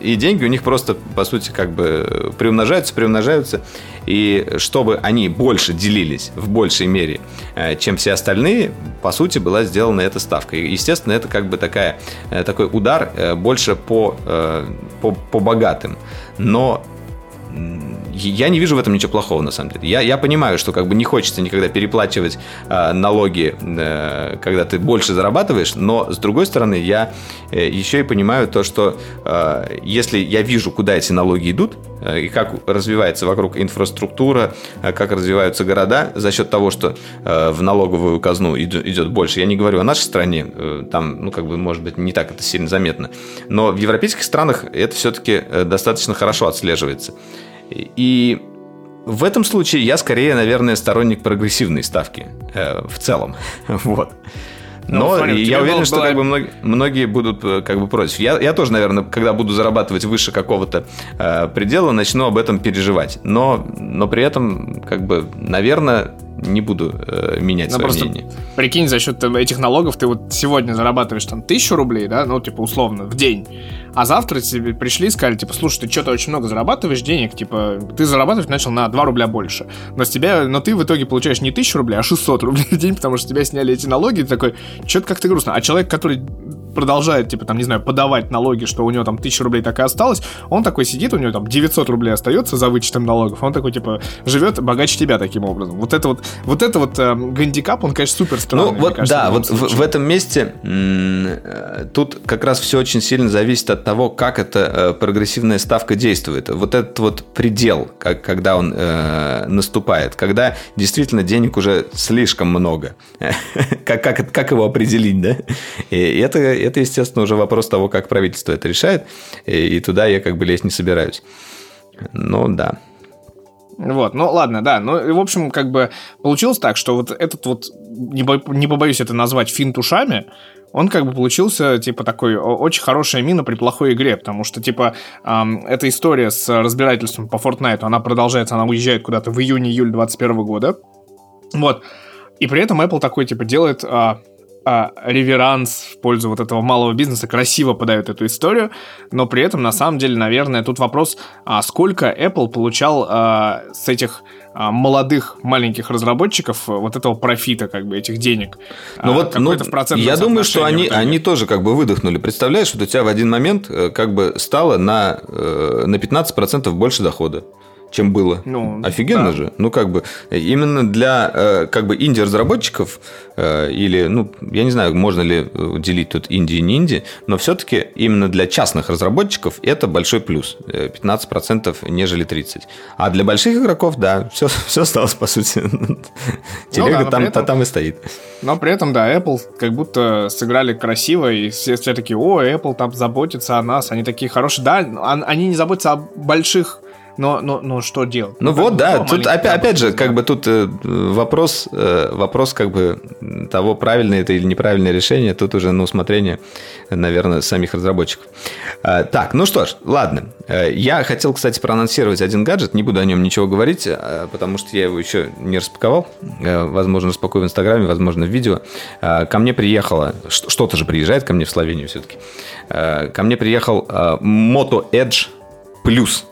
и деньги у них просто, по сути, как бы приумножаются, приумножаются. И чтобы они больше делились в большей мере, э, чем все остальные, по сути, была сделана эта ставка. И, естественно, это как бы такая, э, такой удар э, больше по, э, по, по богатым. Но я не вижу в этом ничего плохого, на самом деле. Я, я понимаю, что как бы не хочется никогда переплачивать э, налоги, э, когда ты больше зарабатываешь, но с другой стороны, я э, еще и понимаю то, что э, если я вижу, куда эти налоги идут, э, и как развивается вокруг инфраструктура, э, как развиваются города за счет того, что э, в налоговую казну иду- идет больше. Я не говорю о нашей стране, э, там, ну, как бы, может быть, не так это сильно заметно. Но в европейских странах это все-таки достаточно хорошо отслеживается. И в этом случае я скорее, наверное, сторонник прогрессивной ставки э, в целом. <laughs> Вот.
Ну,
Но
смотри, у
я уверен,
было-
что
была-
как бы многие, многие будут э, как бы против. Я, я тоже, наверное, когда буду зарабатывать выше какого-то э, предела, начну об этом переживать. Но, но при этом, как бы, наверное, не буду э, менять
Ну,
свое мнение.
прикинь, за счет этих налогов ты вот сегодня зарабатываешь там тысячу рублей, да, ну, типа, условно, в день. А завтра тебе пришли и сказали, типа, слушай, ты что-то очень много зарабатываешь денег, типа, ты зарабатывать начал на 2 рубля больше. Но с тебя, но ты в итоге получаешь не тысячу рублей, а 600 рублей в день, потому что тебя сняли эти налоги, и ты такой, что-то как-то грустно. А человек, который продолжает, типа, там, не знаю, подавать налоги, что у него там 1000 рублей так и осталось, он такой сидит, у него там 900 рублей остается за вычетом налогов, он такой, типа, живет богаче тебя таким образом. Вот это вот, вот это вот э, гандикап, он, конечно, супер странный.
Ну, вот
кажется,
да,
любом
вот в, в этом месте м, э, тут как раз все очень сильно зависит от того, как эта э, прогрессивная ставка действует. Вот этот вот предел, как, когда он э, наступает, когда действительно денег уже слишком много. <laughs> как, как, как его определить, да? И это, это, естественно, уже вопрос того, как правительство это решает. И, туда я как бы лезть не собираюсь. Ну, да.
Вот, ну ладно, да. Ну, в общем, как бы получилось так, что вот этот вот, не, бо- не побоюсь это назвать, финт ушами, он как бы получился, типа, такой очень хорошая мина при плохой игре, потому что, типа, ам, эта история с разбирательством по Fortnite, она продолжается, она уезжает куда-то в июне-июль 21 года. Вот. И при этом Apple такой, типа, делает а, а, реверанс в пользу вот этого малого бизнеса, красиво подает эту историю, но при этом, на самом деле, наверное, тут вопрос, а сколько Apple получал а, с этих а, молодых маленьких разработчиков а, вот этого профита, как бы, этих денег.
Ну
А,
вот, ну, я думаю, что они, они тоже как бы выдохнули. Представляешь, вот у тебя в один момент э, как бы стало на, э, на 15% больше дохода чем было.
Ну,
Офигенно
да.
же. Ну, как бы, именно для, э, как бы, инди-разработчиков, э, или, ну, я не знаю, можно ли э, делить тут инди и не инди, но все-таки именно для частных разработчиков это большой плюс. Э, 15%, нежели 30%. А для больших игроков, да, все, <laughs> все осталось, по сути. <laughs> Телега
Ну но
там,
этом-
там и стоит.
Но при этом, да, Apple как будто сыграли красиво, и все, все такие, о, Apple там заботится о нас, они такие хорошие. Да, он- они не заботятся о больших, но, но, но что делать?
Ну
как
вот, да, тут опять, опять же, как бы тут э, вопрос, э, вопрос как бы того, правильное это или неправильное решение, тут уже на усмотрение, наверное, самих разработчиков. А, Так, ну что ж, ладно. Э, Я хотел, кстати, проанонсировать один гаджет, не буду о нем ничего говорить, потому что я его еще не распаковал. Возможно, распакую в Инстаграме, возможно, в видео. Ко мне приехало, что-то же приезжает ко мне в Словению все-таки. Ко мне приехал Moto Edge Plus.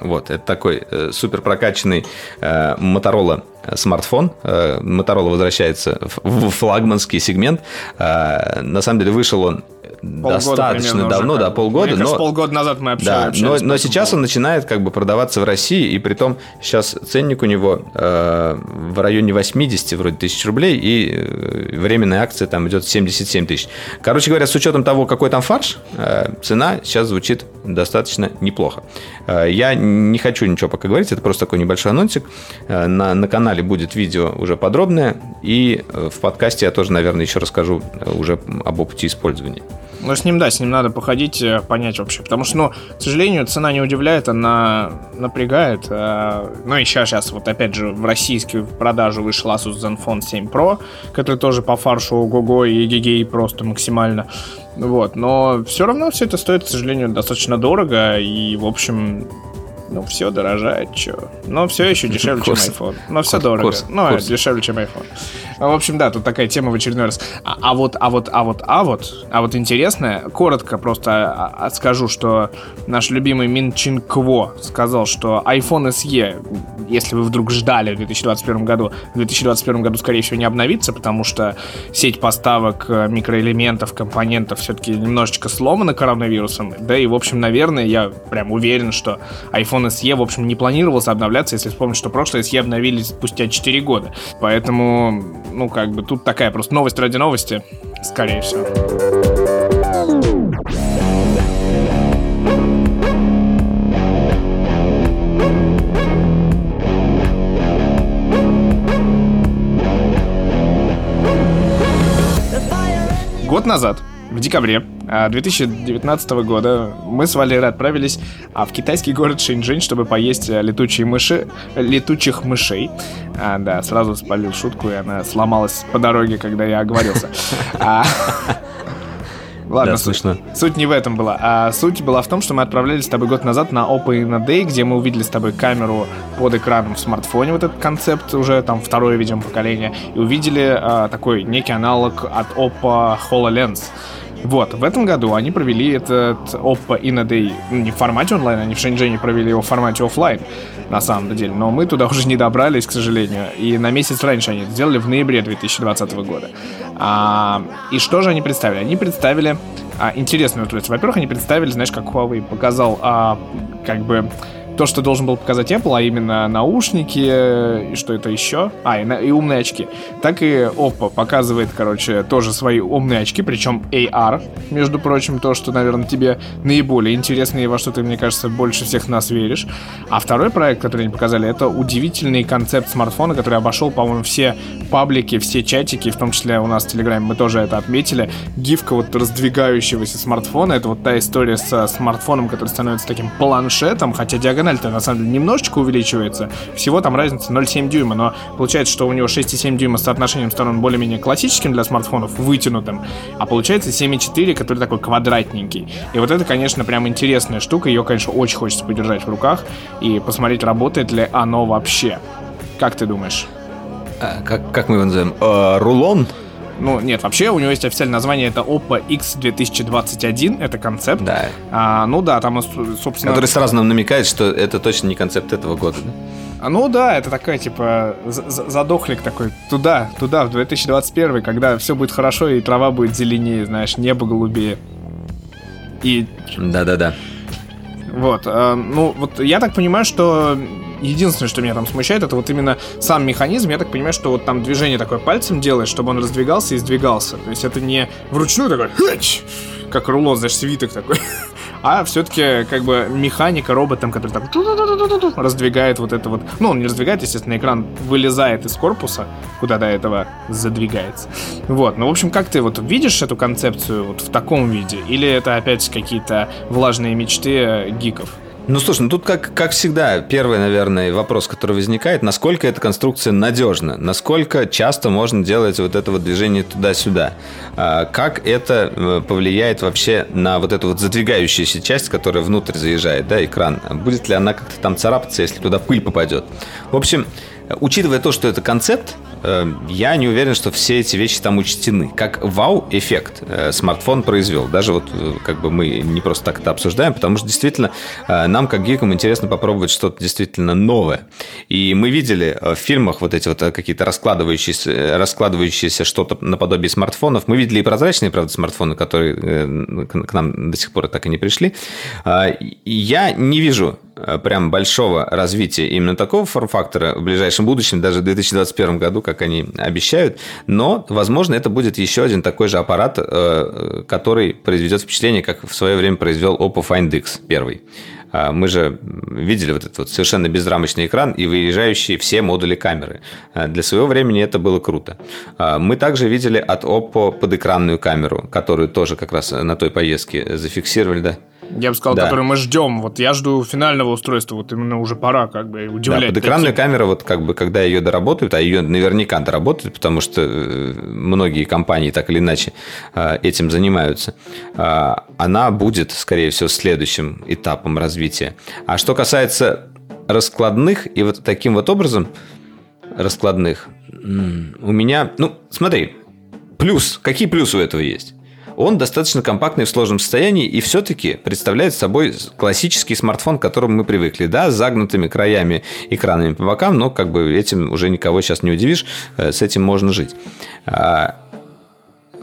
Вот, это такой э, супер прокачанный э, Motorola смартфон. Э, Motorola возвращается в, в флагманский сегмент. Э, на самом деле вышел он достаточно
примерно
давно,
уже,
да, полгода,
Мне кажется,
но...
полгода назад мы
Да,
общались.
но,
по
но
этому
сейчас он начинает как бы продаваться в России, и при том сейчас ценник у него э, в районе 80 вроде тысяч рублей, и э, временная акция там идет 77 тысяч. Короче говоря, с учетом того, какой там фарш, э, цена сейчас звучит достаточно неплохо. Э, я не хочу ничего пока говорить, это просто такой небольшой анонсик. Э, на, на канале будет видео уже подробное, и э, в подкасте я тоже, наверное, еще расскажу уже об опыте использования.
Ну, с ним, да, с ним надо походить, э, понять вообще. Потому что, ну, к сожалению, цена не удивляет, она напрягает. э, Ну, и сейчас, сейчас, вот опять же, в российскую продажу вышел Asus Zenfone 7 Pro, который тоже по фаршу ого-го и гигей просто максимально. Вот, но все равно все это стоит, к сожалению, достаточно дорого, и, в общем, ну, все дорожает, что. Но все еще дешевле, чем
Курс.
iPhone. Но все
Курс,
дорого.
курс,
ну,
курс.
дешевле, чем iPhone. В общем, да, тут такая тема в очередной раз. А, а вот, а вот, а вот, а вот, а вот интересное, коротко просто а, а, скажу, что наш любимый Мин Чин Кво сказал, что iPhone SE, если вы вдруг ждали в 2021 году, в 2021 году, скорее всего, не обновится, потому что сеть поставок э, микроэлементов, компонентов все-таки немножечко сломана коронавирусом. Да и, в общем, наверное, я прям уверен, что iPhone SE, в общем, не планировался обновляться, если вспомнить, что прошлое SE обновили спустя 4 года. Поэтому, ну, как бы тут такая просто новость ради новости, скорее всего. Год назад, в декабре а, 2019 года, мы с Валерой отправились а, в китайский город Шэньчжэнь, чтобы поесть а, летучие мыши, летучих мышей. А, да, сразу спалил шутку, и она сломалась по дороге, когда я оговорился. А, <laughs> Ладно,
Да,
суть,
слышно.
суть не в этом была. А суть была в том, что мы отправлялись с тобой год назад на Oppo Inno Day, где мы увидели с тобой камеру под экраном в смартфоне, вот этот концепт уже там второе, видимо, поколение, и увидели а, такой некий аналог от Oppo HoloLens. Вот, в этом году они провели этот Oppo Day ну, не в формате онлайн, они в Шэньчжэне провели его в формате оффлайн, на самом деле. Но мы туда уже не добрались, к сожалению. И на месяц раньше они это сделали в ноябре 2020 года. А, и что же они представили? Они представили а, интересную устройство. Во-первых, они представили, знаешь, как Huawei показал, а, как бы то, что должен был показать Apple, а именно наушники и что это еще, а, и, на- и умные очки. Так и Oppo показывает, короче, тоже свои умные очки, причем AR, между прочим, то, что, наверное, тебе наиболее интересно и во что ты, мне кажется, больше всех нас веришь. А второй проект, который они показали, это удивительный концепт смартфона, который обошел, по-моему, все паблики, все чатики, в том числе у нас в Телеграме мы тоже это отметили. Гифка вот раздвигающегося смартфона, это вот та история с смартфоном, который становится таким планшетом, хотя диагональ-то на самом деле немножечко увеличивается, всего там разница 0,7 дюйма, но получается, что у него 6,7 дюйма с соотношением сторон более-менее классическим для смартфонов, вытянутым, а получается 7,4, который такой квадратненький. И вот это, конечно, прям интересная штука, ее, конечно, очень хочется подержать в руках и посмотреть, работает ли оно вообще. Как ты думаешь?
А, как, как мы его называем? Э, рулон?
Ну, нет, вообще у него есть официальное название, это Oppo X 2021, это концепт.
Да.
А, ну да, там, собственно...
Который сразу нам намекает, что это точно не концепт этого года. да?
А, Ну да, это такая, типа, за- за- задохлик такой, туда, туда, в 2021, когда все будет хорошо и трава будет зеленее, знаешь, небо голубее. И
Да-да-да.
вот, э, ну вот я так понимаю, что единственное, что меня там смущает, это вот именно сам механизм. Я так понимаю, что вот там движение такое пальцем делаешь, чтобы он раздвигался и сдвигался. То есть это не вручную такой, как рулон, знаешь, свиток такой. <laughs> А все-таки как бы механика роботом, который так раздвигает вот это вот. Ну, он не раздвигает, естественно, экран вылезает из корпуса, куда до этого задвигается. Вот, ну, в общем, как ты вот видишь эту концепцию вот в таком виде? Или это опять какие-то влажные мечты э, гиков?
Ну, слушай, ну тут, как, как всегда, первый, наверное, вопрос, который возникает, насколько эта конструкция надежна, насколько часто можно делать вот это вот движение туда-сюда, А, как это э, повлияет вообще на вот эту вот задвигающуюся часть, которая внутрь заезжает, да, экран, будет ли она как-то там царапаться, если туда пыль попадет. В общем, Учитывая то, что это концепт, я не уверен, что все эти вещи там учтены. Как вау-эффект э, смартфон произвел. Даже вот э, как бы мы не просто так это обсуждаем, потому что действительно нам, как гикам, интересно попробовать что-то действительно новое. И мы видели в фильмах вот эти вот какие-то раскладывающиеся, раскладывающиеся что-то наподобие смартфонов. Мы видели и прозрачные, правда, смартфоны, которые к нам до сих пор так и не пришли. Я не вижу прям большого развития именно такого форм-фактора в ближайшем будущем, даже в 2021 году, как они обещают. Но, возможно, это будет еще один такой же аппарат, э, который произведет впечатление, как в свое время произвел Oppo Find X первый. А, мы же видели вот этот вот совершенно безрамочный экран и выезжающие все модули камеры. А, для своего времени это было круто. А, мы также видели от Oppo подэкранную камеру, которую тоже как раз на той поездке зафиксировали, да?
Я бы сказал, да. который мы ждем. Вот я жду финального устройства, вот именно уже пора как бы удивлять. Да,
подэкранная камера, вот как бы, когда ее доработают, а ее наверняка доработают, потому что э, многие компании так или иначе э, этим занимаются, э, она будет, скорее всего, следующим этапом развития. А что касается раскладных и вот таким вот образом раскладных, у меня, ну, смотри, плюс, какие плюсы у этого есть? Он достаточно компактный в сложном состоянии и все-таки представляет собой классический смартфон, к которому мы привыкли, да, с загнутыми краями, экранами по бокам, но как бы этим уже никого сейчас не удивишь, э, с этим можно жить.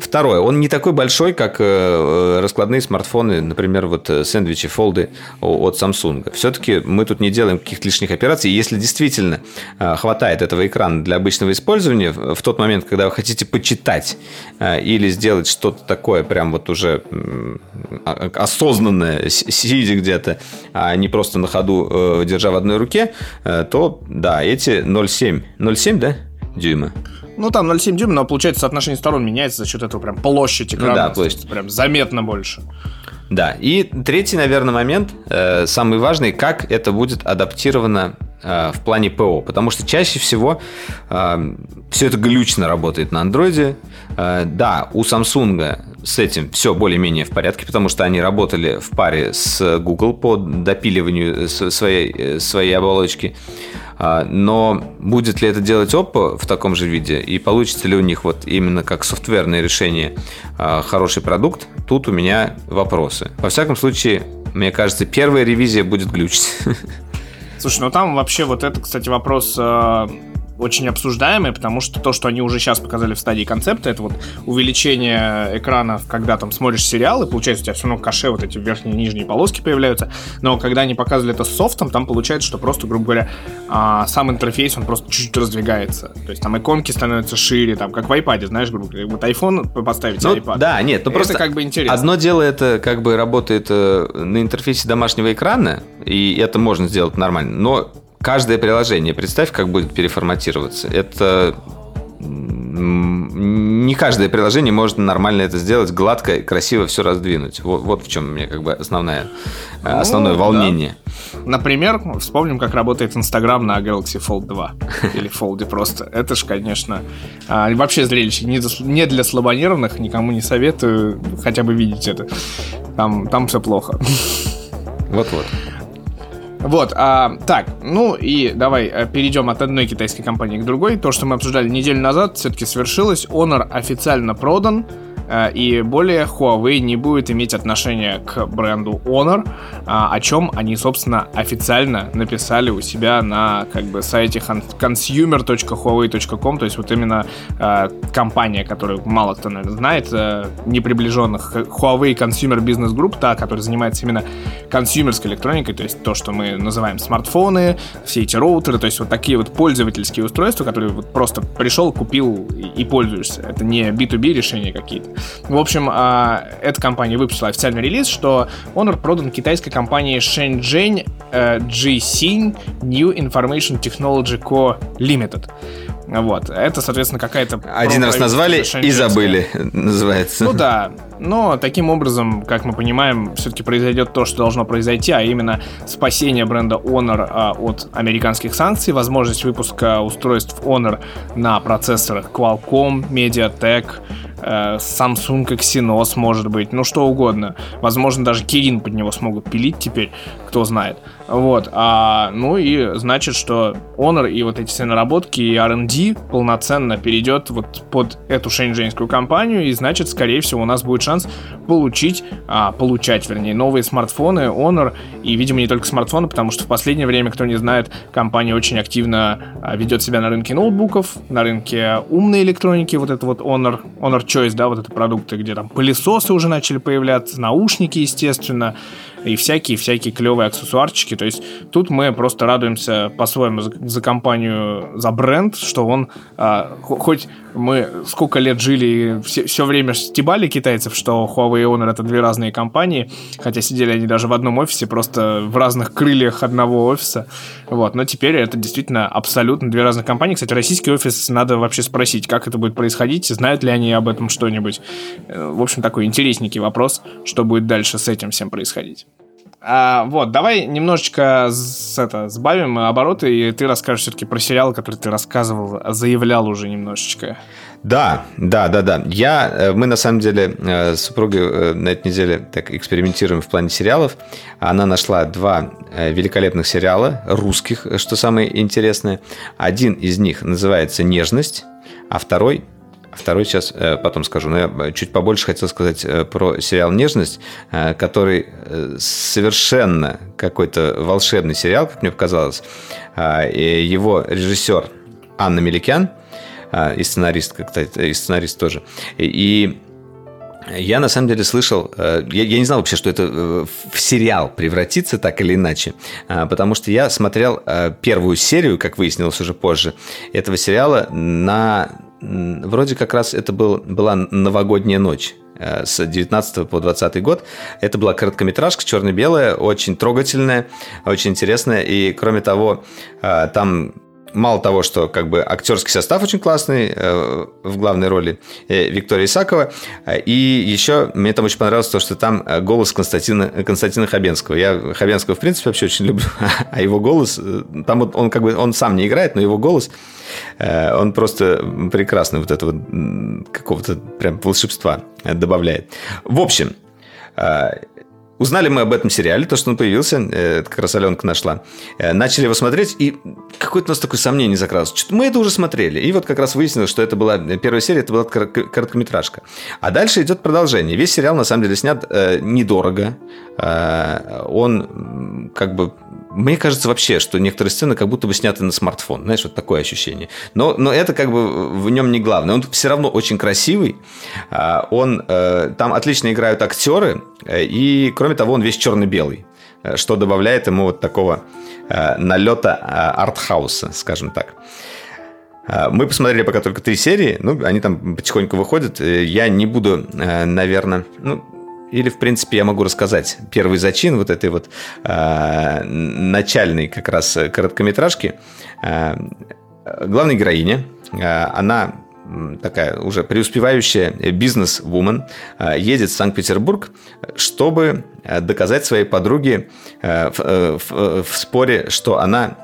А, Второе, он не такой большой, как э, э, раскладные смартфоны, например, вот э, сэндвичи, фолды от Samsung. Все-таки мы тут не делаем каких-то лишних операций. Если действительно хватает этого экрана для обычного использования, в тот момент, когда вы хотите почитать или сделать что-то такое прям вот уже а, осознанное, сидя где-то, а не просто на ходу, держа в одной руке, то да, эти 0,7, 0,7, да, дюйма?
Ну, там 0,7 дюйма, но получается соотношение сторон меняется за счет этого прям площадь экрана. Ну, да, площадь. Прям заметно больше.
Да, и третий, наверное, момент, э, самый важный, как это будет адаптировано э, в плане ПО, потому что чаще всего э, все это глючно работает на андроиде. Э, да, у Samsung с этим все более-менее в порядке, потому что они работали в паре с Google по допиливанию своей, э, своей оболочки. Но будет ли это делать Oppo в таком же виде и получится ли у них вот именно как софтверное решение а, хороший продукт, тут у меня вопросы. Во всяком случае, мне кажется, первая ревизия будет глючить. <laughs>
Слушай, ну там вообще вот это, кстати, вопрос а, очень обсуждаемые, потому что то, что они уже сейчас показали в стадии концепта, это вот увеличение экрана, когда там смотришь сериал, и получается у тебя все равно каше, вот эти верхние и нижние полоски появляются, но когда они показывали это с софтом, там получается, что просто, грубо говоря, а, сам интерфейс, он просто чуть-чуть раздвигается. То есть там иконки становятся шире, там, как в iPad, знаешь, грубо говоря, вот iPhone поставить,
ну,
iPad.
Да, нет, ну просто
как бы интересно.
Одно дело это как бы работает э, на интерфейсе домашнего экрана, и это можно сделать нормально, но каждое приложение, представь, как будет переформатироваться. Это не каждое приложение может нормально это сделать, гладко, красиво все раздвинуть. Вот, вот в чем у меня как бы основное, ну, основное волнение.
Да. Например, вспомним, как работает Инстаграм на Galaxy Fold 2 <laughs> или Fold просто. Это ж, конечно, а, вообще зрелище не для слабонервных, никому не советую хотя бы видеть это. Там, там все плохо.
Вот-вот.
Вот, а, так, ну и давай э, перейдем от одной китайской компании к другой. То, что мы обсуждали неделю назад, все-таки свершилось. Honor официально продан. Э, и более Huawei не будет иметь отношения к бренду Honor, а, о чем они, собственно, официально написали у себя на как бы сайте consumer.huawei.com, то есть вот именно э, компания, которую мало кто, наверное, знает, э, неприближенных Huawei Consumer Business Group, та, которая занимается именно консюмерской электроникой, то есть то, что мы называем смартфоны, все эти роутеры, то есть вот такие вот пользовательские устройства, которые вот просто пришел, купил и, и пользуешься. Это не B2B решения какие-то. В общем, а, эта компания выпустила официальный релиз, что Honor продан китайской компании Shenzhen э, GC New Information Technology Co. Limited. Вот. Это, соответственно, какая-то...
Один раз назвали и забыли, называется.
Ну да. Но таким образом, как мы понимаем, все-таки произойдет то, что должно произойти, а именно спасение бренда Honor а, от американских санкций, возможность выпуска устройств Honor на процессорах Qualcomm, MediaTek, э, Samsung Exynos, может быть, ну что угодно. Возможно, даже Kirin под него смогут пилить теперь, кто знает. Вот, а, ну и значит, что Honor и вот эти все наработки и R&D полноценно перейдет вот под эту шэньчжэньскую компанию, и значит, скорее всего, у нас будет шанс получить, а, получать, вернее, новые смартфоны Honor, и, видимо, не только смартфоны, потому что в последнее время, кто не знает, компания очень активно а, ведет себя на рынке ноутбуков, на рынке умной электроники, вот это вот Honor, Honor Choice, да, вот это продукты, где там пылесосы уже начали появляться, наушники, естественно, и всякие-всякие клевые аксессуарчики. То есть тут мы просто радуемся по-своему за, компанию, за бренд, что он а, хоть мы сколько лет жили все, все время стебали китайцев, что Huawei и Honor это две разные компании, хотя сидели они даже в одном офисе, просто в разных крыльях одного офиса. Вот. Но теперь это действительно абсолютно две разных компании. Кстати, российский офис надо вообще спросить, как это будет происходить, знают ли они об этом что-нибудь. Э, в общем, такой интересненький вопрос, что будет дальше с этим всем происходить. А, вот, давай немножечко с, это, сбавим обороты, и ты расскажешь все-таки про сериал, который ты рассказывал, заявлял уже немножечко.
Да, да, да, да. Я, э, мы на самом деле э, с супругой э, на этой неделе так экспериментируем в плане сериалов. Она нашла два великолепных сериала русских, что самое интересное. Один из них называется «Нежность», а второй Второй сейчас э, потом скажу, но я чуть побольше хотел сказать э, про сериал «Нежность», э, который совершенно какой-то волшебный сериал, как мне показалось. Его режиссер Анна Меликян, и сценарист, кстати, и сценарист тоже. И я на самом деле слышал, я, я не знал вообще, что это в сериал превратится так или иначе, потому что я смотрел первую серию, как выяснилось уже позже, этого сериала на вроде как раз это был, была новогодняя ночь э, с 19 по 20 год. Это была короткометражка черно-белая, очень трогательная, очень интересная. И кроме того, э, там мало того, что как бы актерский состав очень классный э, в главной роли э, Виктория Исакова, э, и еще мне там очень понравилось то, что там э, голос Константина, Константина Хабенского. Я Хабенского, в принципе, вообще очень <laughs> люблю, а его голос, э, там вот он как бы, он сам не играет, но его голос, э, он просто прекрасный, вот этого какого-то прям волшебства добавляет. В общем, Узнали мы об этом сериале, то, что он появился, э, как раз Аленка нашла. Э, начали его смотреть, и какое-то у нас такое сомнение закралось. Что мы это уже смотрели. И вот как раз выяснилось, что это была первая серия, это была короткометражка. А дальше идет продолжение. Весь сериал, на самом деле, снят э, недорого. Э, он как бы мне кажется вообще, что некоторые сцены как будто бы сняты на смартфон. Знаешь, вот такое ощущение. Но, но это как бы в нем не главное. Он все равно очень красивый. А, он, э, там отлично играют актеры. Э, и, кроме того, он весь черно-белый. Э, что добавляет ему вот такого налета артхауса, скажем так. Мы посмотрели пока только три серии, ну, они там потихоньку выходят. Я не буду, наверное, ну, или, в принципе, я могу рассказать первый зачин вот этой вот э, начальной как раз короткометражки. Э, главная героиня, э, она такая уже преуспевающая бизнес-вумен, едет в Санкт-Петербург, чтобы доказать своей подруге в, в, в споре, что она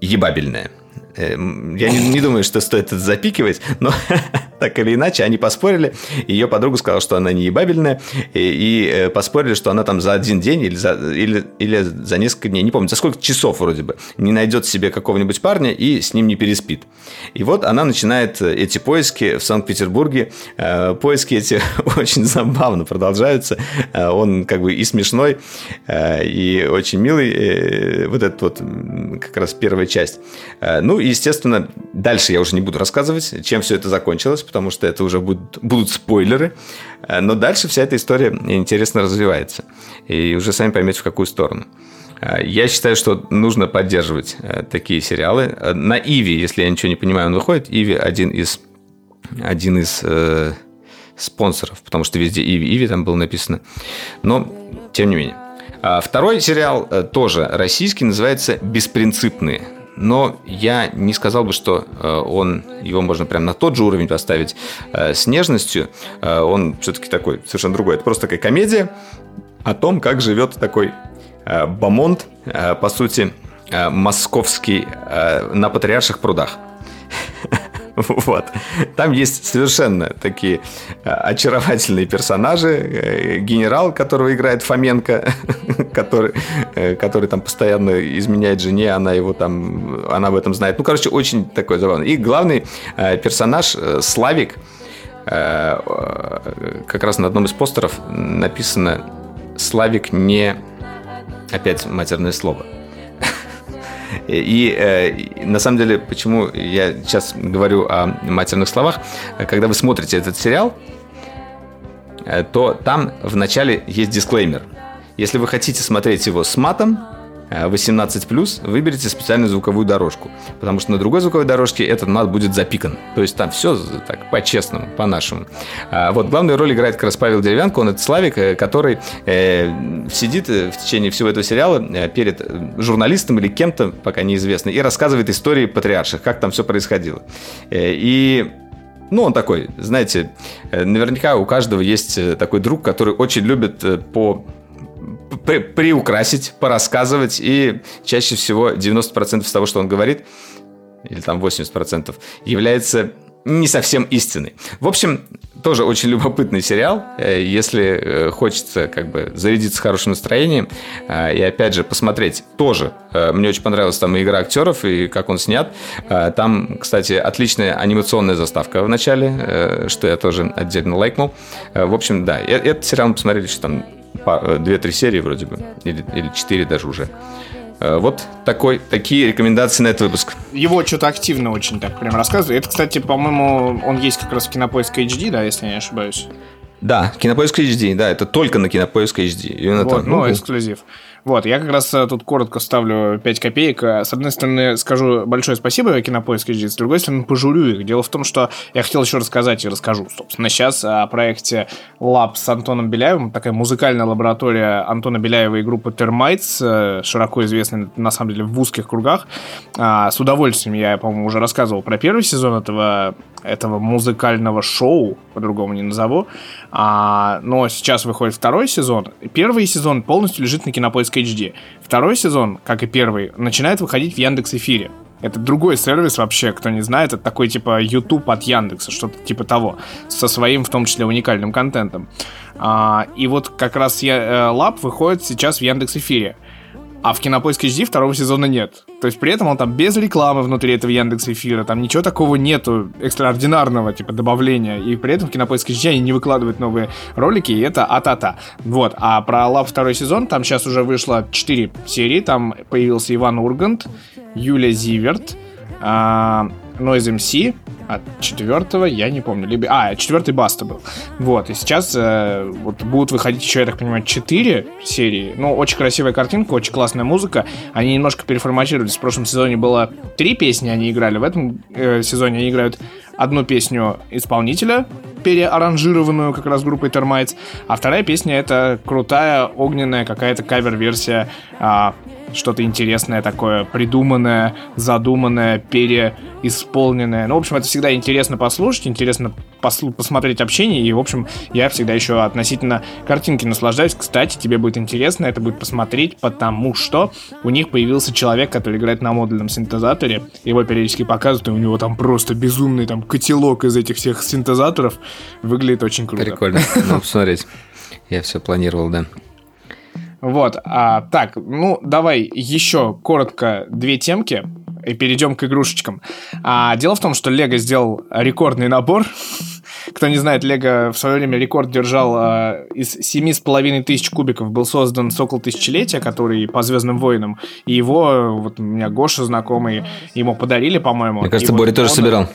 ебабельная. Эм, я не, не думаю, что стоит это запикивать, но <laughs> так или иначе они поспорили. Ее подруга сказала, что она не ебабельная, и, и э, поспорили, что она там за один день или за, или, или за несколько дней, не помню, за сколько часов вроде бы, не найдет себе какого-нибудь парня и с ним не переспит. И вот она начинает э, эти поиски в Санкт-Петербурге. Э, поиски эти <laughs> очень забавно продолжаются. Он как бы и смешной, и очень милый. Вот это вот как раз первая часть. Ну, естественно, дальше я уже не буду рассказывать, чем все это закончилось, потому что это уже будут, будут спойлеры. Э, но дальше вся эта история интересно развивается. И уже сами поймете, в какую сторону. Э, я считаю, что нужно поддерживать э, такие сериалы. На Иви, если я ничего не понимаю, он выходит. Иви один из, один из э, спонсоров, потому что везде Иви, Иви там было написано. Но, тем не менее. Второй сериал тоже российский, называется «Беспринципные» но я не сказал бы, что э, он, его можно прям на тот же уровень поставить э, с нежностью. Э, он все-таки такой совершенно другой. Это просто такая комедия о том, как живет такой Бамонт, по сути, московский на Патриарших прудах. <laughs> <laughs> Вот. Там есть совершенно такие э, очаровательные персонажи. Э, генерал, которого играет Фоменко, <laughs> который, э, который там постоянно изменяет жене, она его там, она об этом знает. Ну, короче, очень такой забавный. И главный персонаж Славик, как раз на одном из постеров написано Славик не... Опять матерное слово. И э, на самом деле, почему я сейчас говорю о матерных словах, когда вы смотрите этот сериал, э, то там в начале есть дисклеймер. Если вы хотите смотреть его с матом, 18+, э, выберите специальную звуковую дорожку. Потому что на другой звуковой дорожке этот мат будет запикан. То есть там все так по-честному, по-нашему. А вот главную роль играет как раз Павел Деревянко. Он это Славик, э, который э, сидит в течение всего этого сериала перед журналистом или кем-то, пока неизвестно, и рассказывает истории патриарших, как там все происходило. И ну, он такой, знаете, наверняка у каждого есть такой друг, который очень любит по при, приукрасить, порассказывать, и чаще всего 90% того, что он говорит, или там 80%, является не совсем истинной. В общем, тоже очень любопытный сериал, э, если э, хочется как бы зарядиться хорошим настроением э, и опять же посмотреть тоже. Мне очень понравилась там игра актеров и как он снят. Там, кстати, отличная анимационная заставка в начале, что я тоже отдельно лайкнул. В общем, да, этот сериал мы посмотрели что там 2-3 серии вроде бы, или, или 4 даже уже. Э, вот такой, такие рекомендации на этот выпуск.
Его что-то активно очень так прям рассказывает. Это, кстати, по-моему, он есть как раз в Кинопоиск HD, да, если я не ошибаюсь.
Да, Кинопоиск HD, да, это только на Кинопоиск HD.
Именно вот, там. Ну, эксклюзив. Вот, я как раз э, тут коротко ставлю 5 копеек. С одной стороны, скажу большое спасибо Кинопоиск HD, с другой стороны, пожурю их. Дело в том, что я хотел еще рассказать и расскажу, собственно, сейчас о проекте Lab с Антоном Беляевым, такая музыкальная лаборатория Антона Беляева и группы Termites, э, широко известная, на самом деле, в узких кругах. А, с удовольствием я, по-моему, уже рассказывал про первый сезон этого, этого музыкального шоу, по-другому не назову. А, но сейчас выходит второй сезон. Первый сезон полностью лежит на Кинопоиск HD. Второй сезон, как и первый, начинает выходить в Яндекс Эфире. Это другой сервис вообще, кто не знает, это такой типа YouTube от Яндекса, что-то типа того, со своим, в том числе, уникальным контентом. А, и вот как раз я, э, Лаб выходит сейчас в Яндекс Эфире а в Кинопоиск HD второго сезона нет. То есть при этом он там без рекламы внутри этого Яндекс Эфира, там ничего такого нету экстраординарного, типа, добавления, и при этом в Кинопоиск HD они не выкладывают новые ролики, и это а-та-та. Вот, а про Лав второй сезон, там сейчас уже вышло 4 серии, там появился Иван Ургант, Юлия Зиверт, а, Noise MC, от четвертого я не помню. Либо... А, четвертый Баста был. Вот, и сейчас э, вот будут выходить еще, я так понимаю, четыре серии. Ну, очень красивая картинка, очень классная музыка. Они немножко переформатировались. В прошлом сезоне было три песни они играли. В этом э, сезоне они играют одну песню исполнителя, переаранжированную как раз группой Termites, а вторая песня это крутая огненная какая-то кавер-версия а, что-то интересное такое, придуманное, задуманное, переисполненное. Ну, в общем, это всегда интересно послушать, интересно послу- посмотреть общение, и, в общем, я всегда еще относительно картинки наслаждаюсь. Кстати, тебе будет интересно это будет посмотреть, потому что у них появился человек, который играет на модульном синтезаторе, его периодически показывают, и у него там просто безумный там котелок из этих всех синтезаторов. Выглядит очень круто.
Прикольно. Ну, <laughs> посмотреть. Я все планировал, да.
Вот, а, так, ну, давай еще коротко две темки и перейдем к игрушечкам. А, дело в том, что Лего сделал рекордный набор. <laughs> Кто не знает, Лего в свое время рекорд держал а, из семи с половиной тысяч кубиков. Был создан Сокол Тысячелетия, который по Звездным войнам. И его, вот у меня Гоша знакомый, ему подарили, по-моему.
Мне кажется,
и
Боря
вот
тоже
он...
собирал.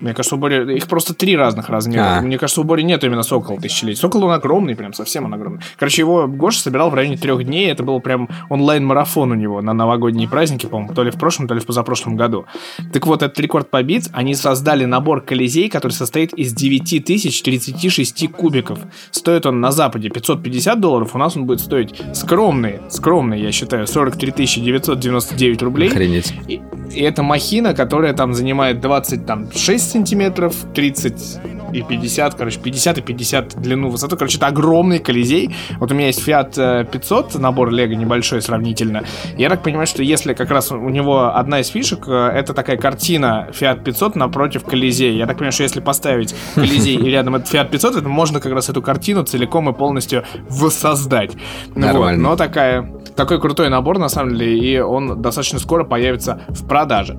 Мне кажется, у Бори... Их просто три разных размера. А. Мне кажется, у Бори нет именно Сокола тысячелетия. Сокол, он огромный, прям совсем он огромный. Короче, его Гоша собирал в районе трех дней. Это был прям онлайн-марафон у него на новогодние праздники, по-моему, то ли в прошлом, то ли в позапрошлом году. Так вот, этот рекорд побит. Они создали набор колизей, который состоит из 9036 кубиков. Стоит он на Западе 550 долларов, у нас он будет стоить скромный, скромный, я считаю, 43 999 рублей.
Охренеть.
И, И это махина, которая там занимает 26 сантиметров, 30 и 50, короче, 50 и 50 длину, высоту. Короче, это огромный колизей. Вот у меня есть Fiat 500, э, набор Лего небольшой сравнительно. Я так понимаю, что если как раз у него одна из фишек, э, это такая картина Fiat 500 напротив колизея. Я так понимаю, что если поставить колизей и рядом этот Fiat 500, это можно как раз эту картину целиком и полностью воссоздать.
Нормально.
Вот. Но такая, такой крутой набор, на самом деле, и он достаточно скоро появится в продаже.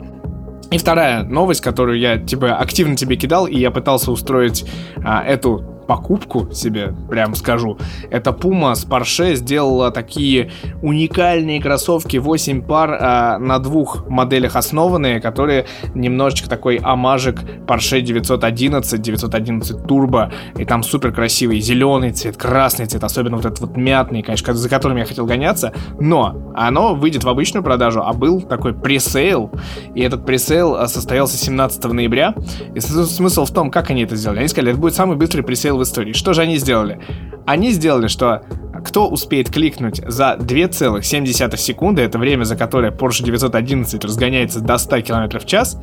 И вторая новость, которую я типа активно тебе кидал, и я пытался устроить а, эту покупку себе, прям скажу. Это Puma с Porsche сделала такие уникальные кроссовки 8 пар а, на двух моделях основанные, которые немножечко такой амажик Porsche 911, 911 Turbo, и там супер красивый зеленый цвет, красный цвет, особенно вот этот вот мятный, конечно, за которым я хотел гоняться, но оно выйдет в обычную продажу, а был такой пресейл, и этот пресейл а, состоялся 17 ноября, и смысл в том, как они это сделали. Они сказали, это будет самый быстрый пресейл в истории. Что же они сделали? Они сделали, что кто успеет кликнуть за 2,7 секунды, это время, за которое Porsche 911 разгоняется до 100 км в час,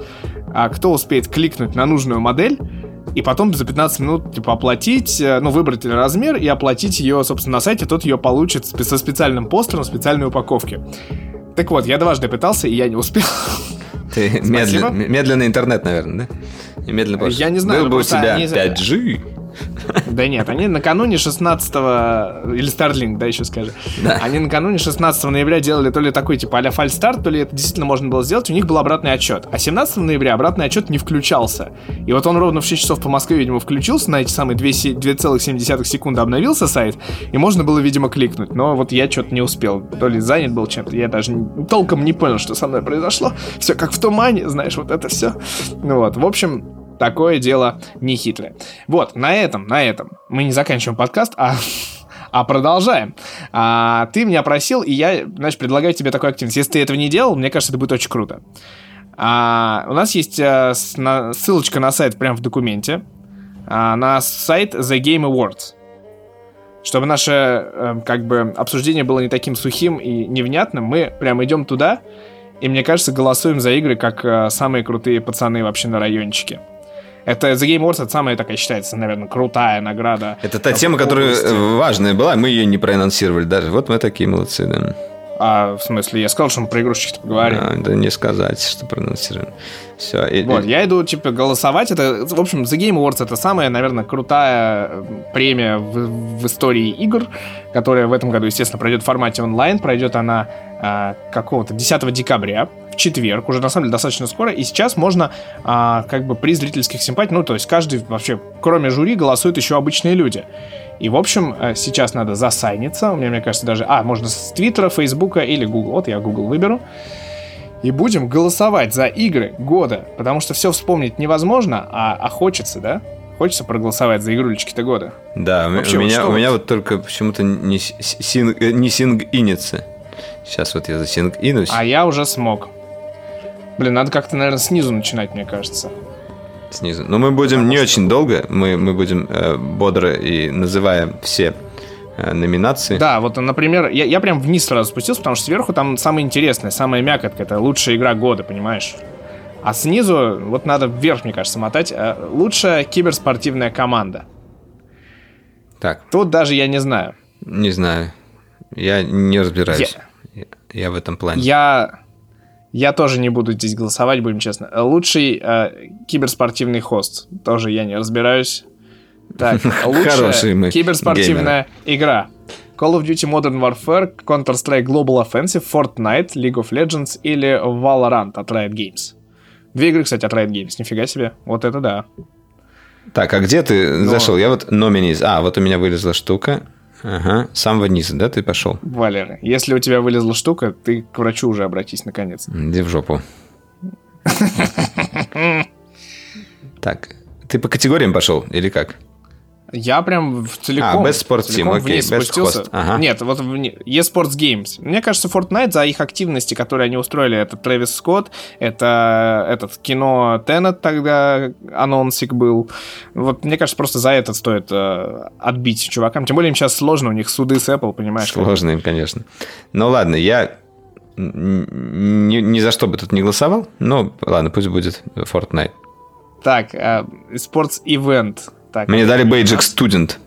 а кто успеет кликнуть на нужную модель, и потом за 15 минут, типа, оплатить, э, ну, выбрать размер и оплатить ее, собственно, на сайте, тот ее получит со специальным постером, специальной упаковке. Так вот, я дважды пытался, и я не успел.
Ты медленно, медленный интернет, наверное, да? И медленно Porsche.
Я не знаю,
Был бы у тебя
они-
5G.
Да нет, они накануне 16 или Starlink, да, еще скажи.
Да.
Они накануне 16 ноября делали то ли такой, типа, а-ля фальстарт, то ли это действительно можно было сделать, у них был обратный отчет. А 17 ноября обратный отчет не включался. И вот он ровно в 6 часов по Москве, видимо, включился, на эти самые 2 се- 2,7 секунды обновился сайт, и можно было, видимо, кликнуть. Но вот я что-то не успел. То ли занят был чем-то, я даже толком не понял, что со мной произошло. Все как в тумане, знаешь, вот это все. Ну вот, в общем, Такое дело нехитрое. Вот, на этом, на этом мы не заканчиваем подкаст, а, а продолжаем. А, ты меня просил, и я, значит, предлагаю тебе такую активность. Если ты этого не делал, мне кажется, это будет очень круто. А, у нас есть а, с- на- ссылочка на сайт прямо в документе. а, на сайт The Game Awards. Чтобы наше, э, как бы, обсуждение было не таким сухим и невнятным, мы прям идем туда, и, мне кажется, голосуем за игры, как э, самые крутые пацаны вообще на райончике. Это The Game Awards, это самая такая считается, наверное, крутая награда.
Это та тема, которая
области.
э, важная была, мы ее не проанонсировали даже. Вот мы такие молодцы, да.
А, в смысле, я сказал, что мы про игрушечки поговорим.
А, да не сказать, что проанонсировали. Все.
Вот, я иду, типа, голосовать. Это, в общем, The Game Awards это самая, наверное, крутая э, премия в, в истории игр, которая в этом году, естественно, пройдет в формате онлайн. Пройдет она а, какого-то 10 декабря, в четверг, уже на самом деле достаточно скоро. И сейчас можно, а, как бы, при зрительских симпатиях, ну, то есть каждый вообще, кроме жюри, голосуют еще обычные люди. И, в общем, э, сейчас надо засайниться. У меня, мне кажется, даже... А, можно с Твиттера, Фейсбука или Google. Вот я Google выберу. И будем голосовать за игры года. Потому что все вспомнить невозможно, а, а хочется, да? Хочется проголосовать за игрулечки-то года.
Да,
Вообще,
у
вот
меня,
что
у меня
вот?
вот только почему-то не, синг, э, не синг-инится. Сейчас вот я за синг-инусь.
А я уже смог. Блин, надо как-то, наверное, снизу начинать, мне кажется.
Снизу. Но мы будем не очень долго, мы, мы будем э, бодро и называем все э, номинации.
Да, вот, например, я, я прям вниз сразу спустился, потому что сверху там самое интересное, самая мякотка, это лучшая игра года, понимаешь? А снизу, вот надо вверх, мне кажется, мотать. э, Лучшая киберспортивная команда.
Так,
Тут даже я не знаю.
не знаю. Я не разбираюсь. Я, я в этом плане.
Я, я тоже не буду здесь голосовать, будем честно. Лучший э, киберспортивный хост. Тоже я не разбираюсь. Так, <laughs> лучшая киберспортивная игра. Call of Duty Modern Warfare, Counter-Strike Global Offensive, Fortnite, League of Legends или Valorant от Riot Games. Две игры, кстати, от Riot Games. Нифига себе. Вот это да.
Так, а где ты
Но-
зашел? Я вот номиниз. А, вот у меня вылезла штука. Ага, с самого низа, да, ты пошел?
Валера, если у тебя вылезла штука, ты к врачу уже обратись наконец.
Иди в жопу. <laughs> Так, ты по категориям пошел или как?
Я прям в целиком...
А, Best Sports Team, окей, Best
спустился.
Host, ага.
Нет, вот в eSports Games. Мне кажется, Fortnite за их активности, которые они устроили, это Трэвис Скотт, это этот кино Теннет тогда анонсик был. Вот мне кажется, просто за это стоит э, отбить чувакам. Тем более им сейчас сложно, у них суды с Apple, понимаешь? как-
Сложно им, конечно. Ну ладно, я ни, ни за что бы тут не голосовал, но ладно, пусть будет Fortnite.
Так, э, спортс-ивент. Так,
Мне дали бейджик
19.
Student.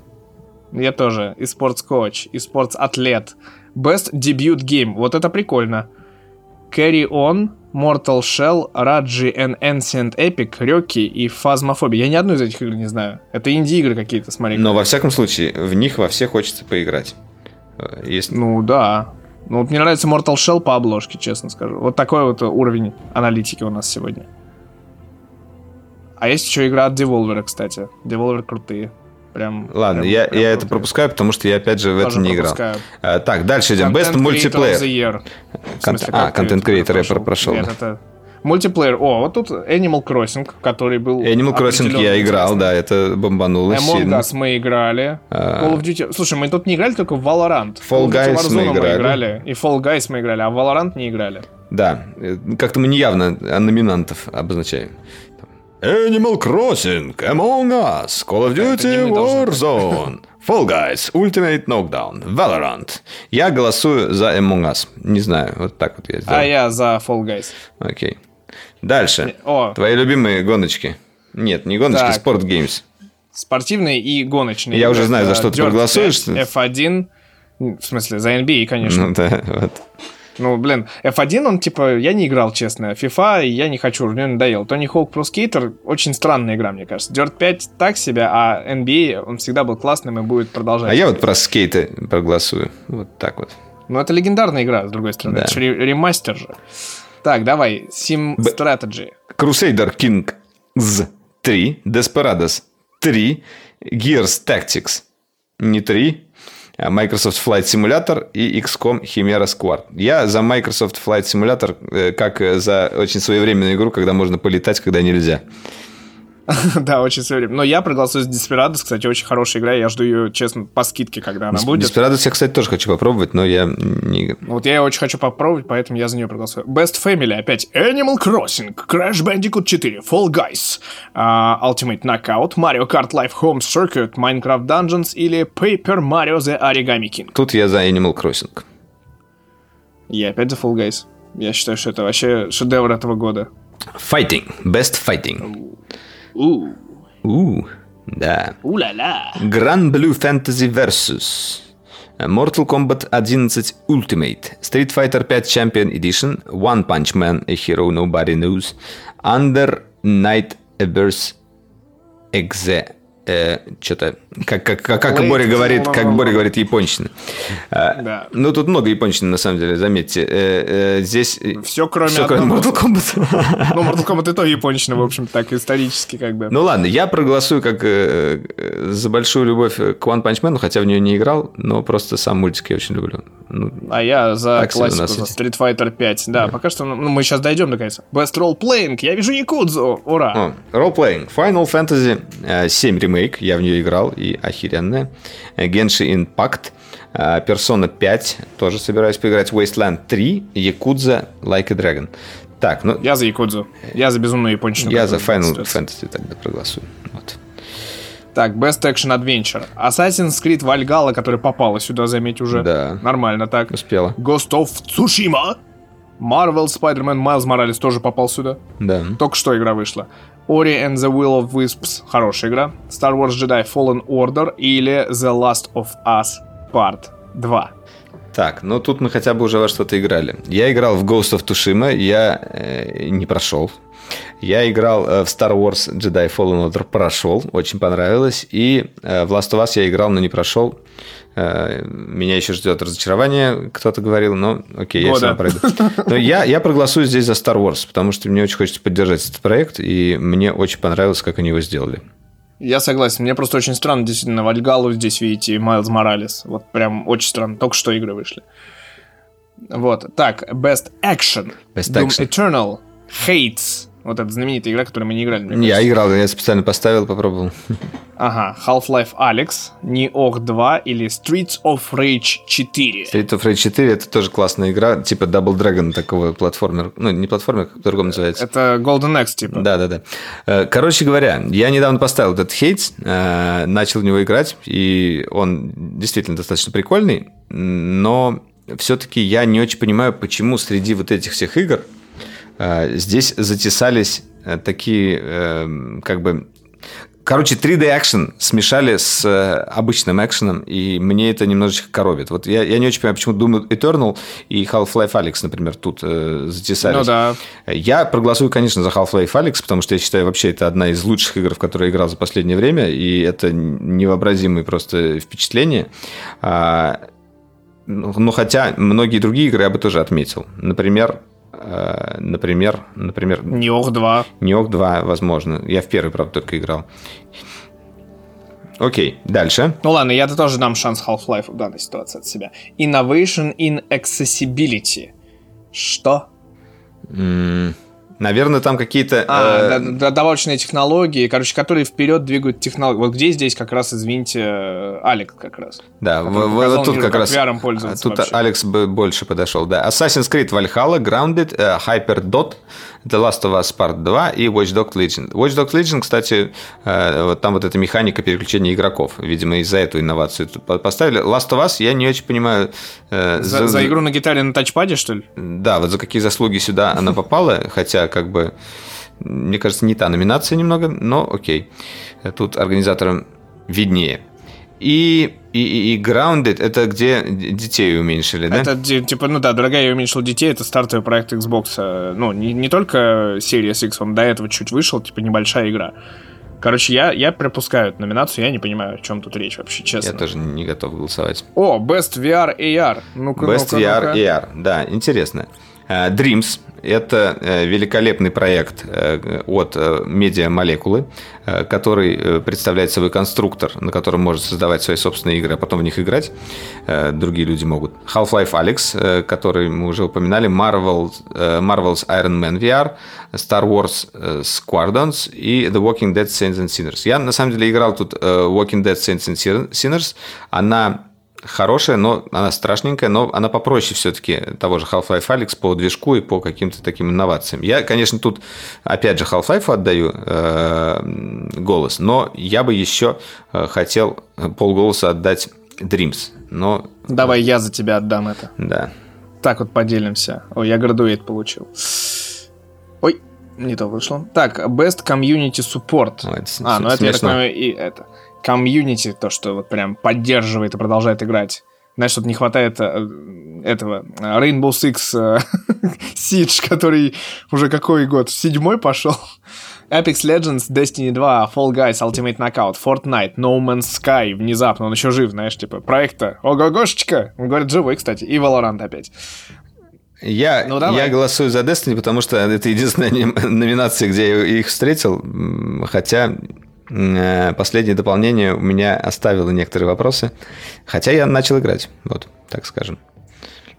Я тоже. И спортс-коуч, и спортс-атлет. Best Debut Game. Вот это прикольно. Carry On, Mortal Shell, Raji and Ancient Epic, Рёки и Phasmophobia. Я ни одну из этих игр не знаю. Это инди-игры какие-то, смотри.
Но во всяком случае, в них во все хочется поиграть. Э, Есть...
Ну да. Ну вот мне нравится Mortal Shell по обложке, честно скажу. Вот такой вот уровень аналитики у нас сегодня. А есть еще игра от Devolver, кстати. Devolver крутые. Прям.
Ладно,
прям-
я,
прям
я это пропускаю, потому что я опять же в
Тоже
это не играл. А, так, дальше идем. Best
Content Year. В смысле,
а, Creator я прошел,
Нет,
да.
это... Мультиплеер. О, вот тут Animal Crossing, который был...
Animal Crossing я играл,
интересный.
да, это бомбануло
Among
сильно.
Us мы играли.
А.
Call of Duty... Слушай, мы тут не играли только в Valorant.
Fall Guys мы
Warzone
играли.
И Fall Guys мы играли, а в Valorant не играли.
Да, э, как-то мы неявно номинантов обозначаем. Animal Crossing, Among Us, Call of Duty Warzone, Fall Guys, Ultimate Knockdown, Valorant. Я голосую за Among Us. Не знаю, вот так вот я сделал.
А я за Fall Guys.
Окей. Дальше.
О.
Твои любимые гоночки. Нет, не гоночки, спорт геймс.
Спортивные и гоночные.
Я уже знаю, за что ты проголосуешь.
5, F1. В смысле, за NBA, конечно.
Ну да, вот.
Ну, блин, F1, он типа, я не играл, честно. FIFA я не хочу, мне надоел. Тони Хоук Pro Skater очень странная игра, мне кажется. Dirt 5 так себе, а NBA, он всегда был классным и будет продолжать.
А я вот про скейты проголосую. Вот так вот.
Ну, это легендарная игра, с другой стороны.
Да.
Это же ре- ремастер же. Так, давай, Sim
Б-
Strategy.
Crusader Kings 3, Desperados 3, Gears Tactics не 3, а Microsoft Flight Simulator и XCOM Chimera Squad. Я за Microsoft Flight Simulator э, как э, за очень своевременную игру, когда можно полетать, когда нельзя. <laughs>
да, очень все время. Но я проголосую с Desperados, кстати, очень хорошая игра. Я жду ее, честно, по скидке, когда она будет.
Desperados я, кстати, тоже хочу попробовать, но я не...
Вот я ее очень хочу попробовать, поэтому я за нее проголосую. Best Family опять. Animal Crossing, Crash Bandicoot 4, Fall Guys, а, Ultimate Knockout, Mario Kart Live Home Circuit, Minecraft Dungeons или Paper Mario The Origami King.
Тут я за Animal Crossing.
Я опять за Fall Guys. Я считаю, что это вообще шедевр этого года.
Fighting. Best Fighting.
У,
У, да.
у-ля-ля.
Grand Blue Fantasy Versus. Mortal Kombat 11 Ultimate, Street Fighter 5 Champion Edition, One Punch Man, A Hero Nobody Knows, Under Night Abyss Exe. что-то, как, как, как, как Боря говорит, как. Боря говорит, японщина. А,
Да.
Ну, тут много японщины, на самом деле, заметьте. Э, э, здесь...
Всё, кроме
всё, кроме. Mortal Kombat. <laughs>
Ну, Mortal Kombat и то япончина, в общем так, исторически как бы.
Ну ладно, я проголосую как э, за большую любовь к One Punch Man, хотя в нее не играл, но просто сам мультик я очень люблю. Ну,
А я за
Так
классику, за. Street Fighter 5. Да, пока что, ну, мы сейчас дойдем наконец. Best Role Playing, я вижу Якудзу, ура.
О, Role-playing. Final Fantasy э, 7 ремейк, я в нее играл, и охеренная. Э, Genshin Impact, э, Persona 5, тоже собираюсь поиграть. Wasteland 3, Якудза Like a Dragon. Так, ну,
Я за Якудзу. Я за безумную япончину.
я за Final. Fantasy тогда проголосую. Вот.
Так, Best Action Adventure. Assassin's Creed Valhalla, которая попала сюда, заметь уже.
Да.
Нормально так.
Успела.
Ghost of Tsushima. Marvel Spider-Man Miles Morales тоже попал сюда.
Да.
Только что игра вышла. Ori and the Will of Wisps. Хорошая игра. Star Wars Jedi Fallen Order или The Last of Us Part 2.
Так, ну тут мы хотя бы уже во что-то играли. Я играл в Ghost of Tsushima, я э, не прошел. Я играл э, в Star Wars Jedi Fallen Order, прошел, очень понравилось. И э, в Last of Us я играл, но не прошел. Э, меня еще ждет разочарование, кто-то говорил, но окей, я
Года.
сам пройду. Но я, я проголосую здесь за Star Wars, потому что мне очень хочется поддержать этот проект, и мне очень понравилось, как они его сделали.
Я согласен. Мне просто очень странно, действительно, Вальгалу здесь видите и Майлз Моралес. Вот прям очень странно. Только что игры вышли. Вот. Так, Best Action.
Best
Doom
Action.
Eternal. Hates. Вот эта знаменитая игра, которую мы не играли. мне
Я играл, я специально поставил, попробовал.
Ага. Half-Life Alex, Nioh 2 или Streets of Rage 4.
Street of Rage 4 это тоже классная игра, типа Double Dragon такого платформер. Ну, не платформер, как по-другому называется.
Это Golden Axe, типа.
Да, да, да. Короче говоря, я недавно поставил этот хейт, э, начал в него играть, и он действительно достаточно прикольный, но все-таки я не очень понимаю, почему среди вот этих всех игр э, здесь затесались э, такие, э, как бы, Короче, 3D экшен смешали с э, обычным экшеном, и мне это немножечко коробит. Вот я, я не очень понимаю, почему думаю Eternal и Half-Life Alyx, например, тут э, затесались.
Ну да.
Я проголосую, конечно, за Half-Life Alyx, потому что я считаю, вообще это одна из лучших игр, в которые я играл за последнее время, и это невообразимые просто впечатления. А, ну, хотя многие другие игры я бы тоже отметил. Например, э, например, например,
Ниох 2.
Ниок 2, возможно. Я в первый, правда, только играл. Окей, дальше.
Ну ладно, я тоже дам шанс Half-Life в данной ситуации от себя. Innovation in Accessibility. Что?
М, Наверное, там какие-то...
А,
э,
добавочные технологии, короче, которые вперед двигают технологии. Вот где здесь как раз, извините, э, Алекс как раз.
Да, в-
показал
вот тут как
как
раз...
Пользоваться
Тут
вообще.
Алекс бы больше подошел, да. Assassin's Creed Valhalla, Grounded, э, Hyperdot, The Last of Us Part 2 и Watch Dogs Legion. Watch Dogs Legion, кстати, э, вот там вот эта механика переключения игроков. Видимо, из-за эту инновацию поставили. Last of Us, я не очень понимаю... э,
За, за игру на гитаре на тачпаде, что ли?
Да, вот за какие заслуги сюда она попала, хотя как бы, мне кажется, не та номинация немного, но окей. Тут организаторам виднее. И, и, и, и Grounded, это где детей уменьшили, да?
Это типа, ну да, дорогая, я уменьшил детей, это стартовый проект Xbox. э, Ну, не, не только Series X, он до этого чуть вышел, типа небольшая игра. Короче, я, я пропускаю эту номинацию, я не понимаю, о чем тут речь вообще, честно.
Я тоже не готов голосовать.
О, Best VR AR. Ну-ка,
Best
ну-ка,
VR
ну-ка.
AR, да, интересно. Э, Dreams – это э, великолепный проект э, от Media Молекулы, который представляет собой конструктор, на котором можно создавать свои собственные игры, а потом в них играть. Другие люди могут. Half-Life Alyx, э, который мы уже упоминали, Marvel, Marvel's Iron Man VR, Star Wars Squadrons и The Walking Dead Saints and Sinners. Я, на самом деле, играл тут Walking Dead Saints and Sinners. Она хорошая, но она страшненькая, но она попроще все-таки того же Half-Life Alyx по движку и по каким-то таким инновациям. Я, конечно, тут опять же Half-Life отдаю э, голос, но я бы еще э, хотел полголоса отдать Dreams. Но
Давай я за тебя отдам это.
да.
Так вот поделимся. Ой, я градуэйт получил. Ой, не то вышло. Так, Best Community Support.
Ой, это
а, ну это, я так понимаю, и это. Комьюнити, то, что вот прям поддерживает и продолжает играть. Знаешь, тут не хватает э, этого э, Rainbow Six э, <laughs> Siege, который уже какой год? Седьмой пошел? Apex Legends, Destiny 2, Fall Guys, Ultimate Knockout, Fortnite, No Man's Sky, внезапно, он еще жив, знаешь, типа, проекта, ого-гошечка, он говорит, живой, кстати, и Valorant опять.
Я,
Ну, давай.
я голосую за Destiny, потому что это единственная <laughs> номинация, где я их встретил. Хотя последнее дополнение у меня оставило некоторые вопросы. Хотя я начал играть. Вот, так скажем.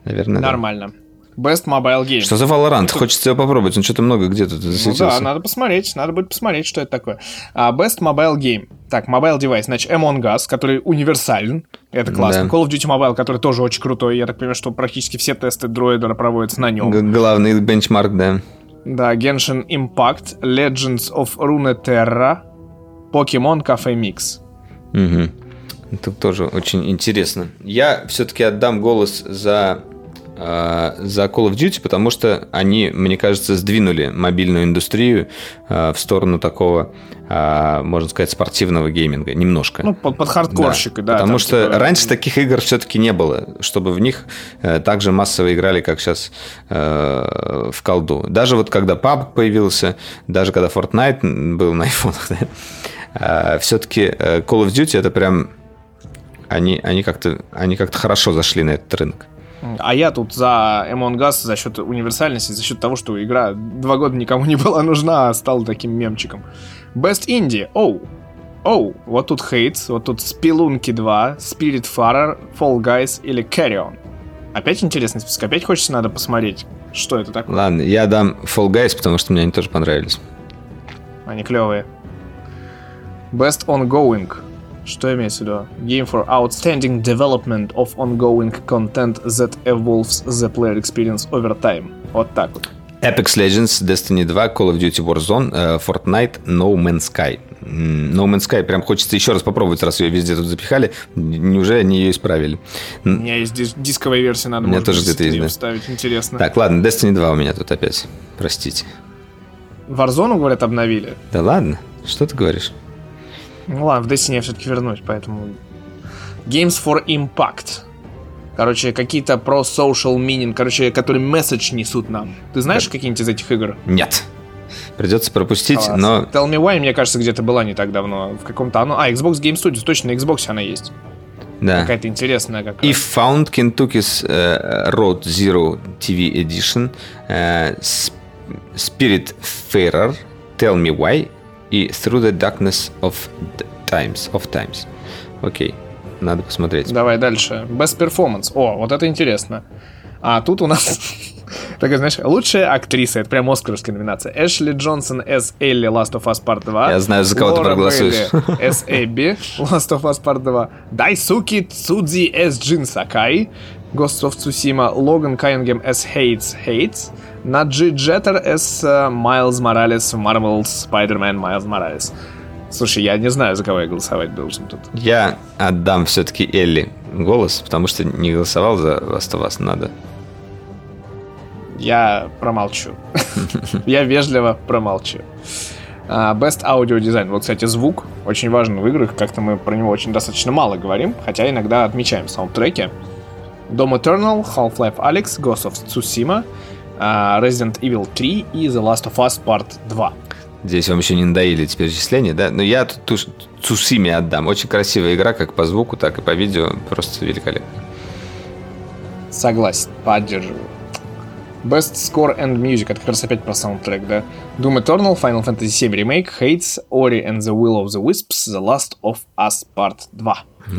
Наверное, да.
Нормально. Best Mobile Game.
Что за Valorant? Хочется его попробовать. Он что-то много где тут
Ну
засветился.
да, надо посмотреть, надо будет посмотреть, что это такое. А, Best Mobile Game. Так, Mobile Device, значит, Among Us, который универсален. Это классно.
Да.
Call of Duty Mobile, который тоже очень крутой. Я так понимаю, что практически все тесты дроидера проводятся на нем.
Г- Главный бенчмарк, да.
Да, Genshin Impact, Legends of Runeterra, Pokemon Cafe Mix.
Мгм. Тут тоже очень интересно. Я все-таки отдам голос за, э, за Call of Duty, потому что они, мне кажется, сдвинули мобильную индустрию э, в сторону такого, э, можно сказать, спортивного гейминга. Немножко.
Ну, под, под хардкорщикой, да.
Потому
там,
что
типа,
раньше таких игр все-таки не было, чтобы в них э, так же массово играли, как сейчас э, в колду. Даже вот когда PUBG появился, даже когда Fortnite был на айфонах, <laughs> да, все-таки Call of Duty это прям они, они как-то они как-то хорошо зашли на этот рынок.
А я тут за Among Us за счет универсальности, за счет того, что игра два года никому не была нужна, а стала таким мемчиком. Best Indie. Оу. Оу. Вот тут Hades, вот тут Спелунки 2, Spirit Farer, Fall Guys или Carrion. Опять интересный список. Опять хочется, надо посмотреть, что это такое.
Ладно, я дам Fall Guys, потому что мне они тоже понравились.
Они клевые. Best Ongoing. Что имеется в виду? Game for outstanding development of ongoing content that evolves the player experience over time. Вот так вот.
Apex Legends, Destiny 2, Call of Duty Warzone, э, Fortnite, No Man's Sky. No Man's Sky прям хочется еще раз попробовать, раз ее везде тут запихали. Неужели они ее исправили?
У меня есть дис- дисковая версия, надо
У меня
может
тоже где-то есть, да.
вставить. Интересно.
Так, ладно, Destiny 2 у меня тут опять. Простите.
Warzone, говорят, обновили.
Да ладно? Что ты говоришь?
Ну ладно, в Destiny я все-таки вернусь, поэтому... Games for Impact. Короче, какие-то про social meaning, короче, которые месседж несут нам. Ты знаешь какие-нибудь из этих игр?
Нет. Придется пропустить,
Класс.
но
Tell Me Why, мне кажется, где-то была не так давно. В каком-то... оно- А, Xbox Game Studios, точно, на Xbox она есть.
да.
Какая-то интересная какая
If found Kentucky's э, Road Zero TV Edition, Sp- Spirit Fairer, Tell Me Why и Through the Darkness of Times. Of Times. Окей, надо посмотреть.
Давай дальше. Best Performance. О, вот это интересно. А тут у нас... <laughs> Такая, знаешь, лучшая актриса, это прям оскаровская номинация. Эшли Джонсон с Элли Last of Us Part 2.
Я знаю, за кого ты
Лора
проголосуешь.
Бейли <laughs> с Эбби Last of Us Part 2. Дайсуки Цудзи с Джин Сакай. Ghost of Tsushima. Логан Кайнгем с Хейтс Хейтс. Наджи Джеттер с Майлз Моралес Marvel Spider-Man Майлз Моралес. Слушай, я не знаю, за кого я голосовать должен тут.
Я отдам все-таки Элли голос, потому что не голосовал за Last of Us, надо.
Я промолчу. <laughs> Я вежливо промолчу. А, Best Audio Design. Вот, кстати, звук очень важен в играх. Как-то мы про него очень достаточно мало говорим, хотя иногда отмечаем в саундтреке. Doom Eternal, Half-Life Alyx, Ghost of Tsushima, Resident Evil 3 и The Last of Us Part 2.
Здесь вам еще не надоели эти перечисления, да? Но я тут Цусиме отдам. Очень красивая игра, как по звуку, так и по видео. Просто великолепно.
Согласен, поддерживаю. Best Score and Music, это как раз опять про саундтрек, да? Doom Eternal, Final Fantasy VII Remake, Hades, Ori and the Will of the Wisps, The Last of Us Part 2.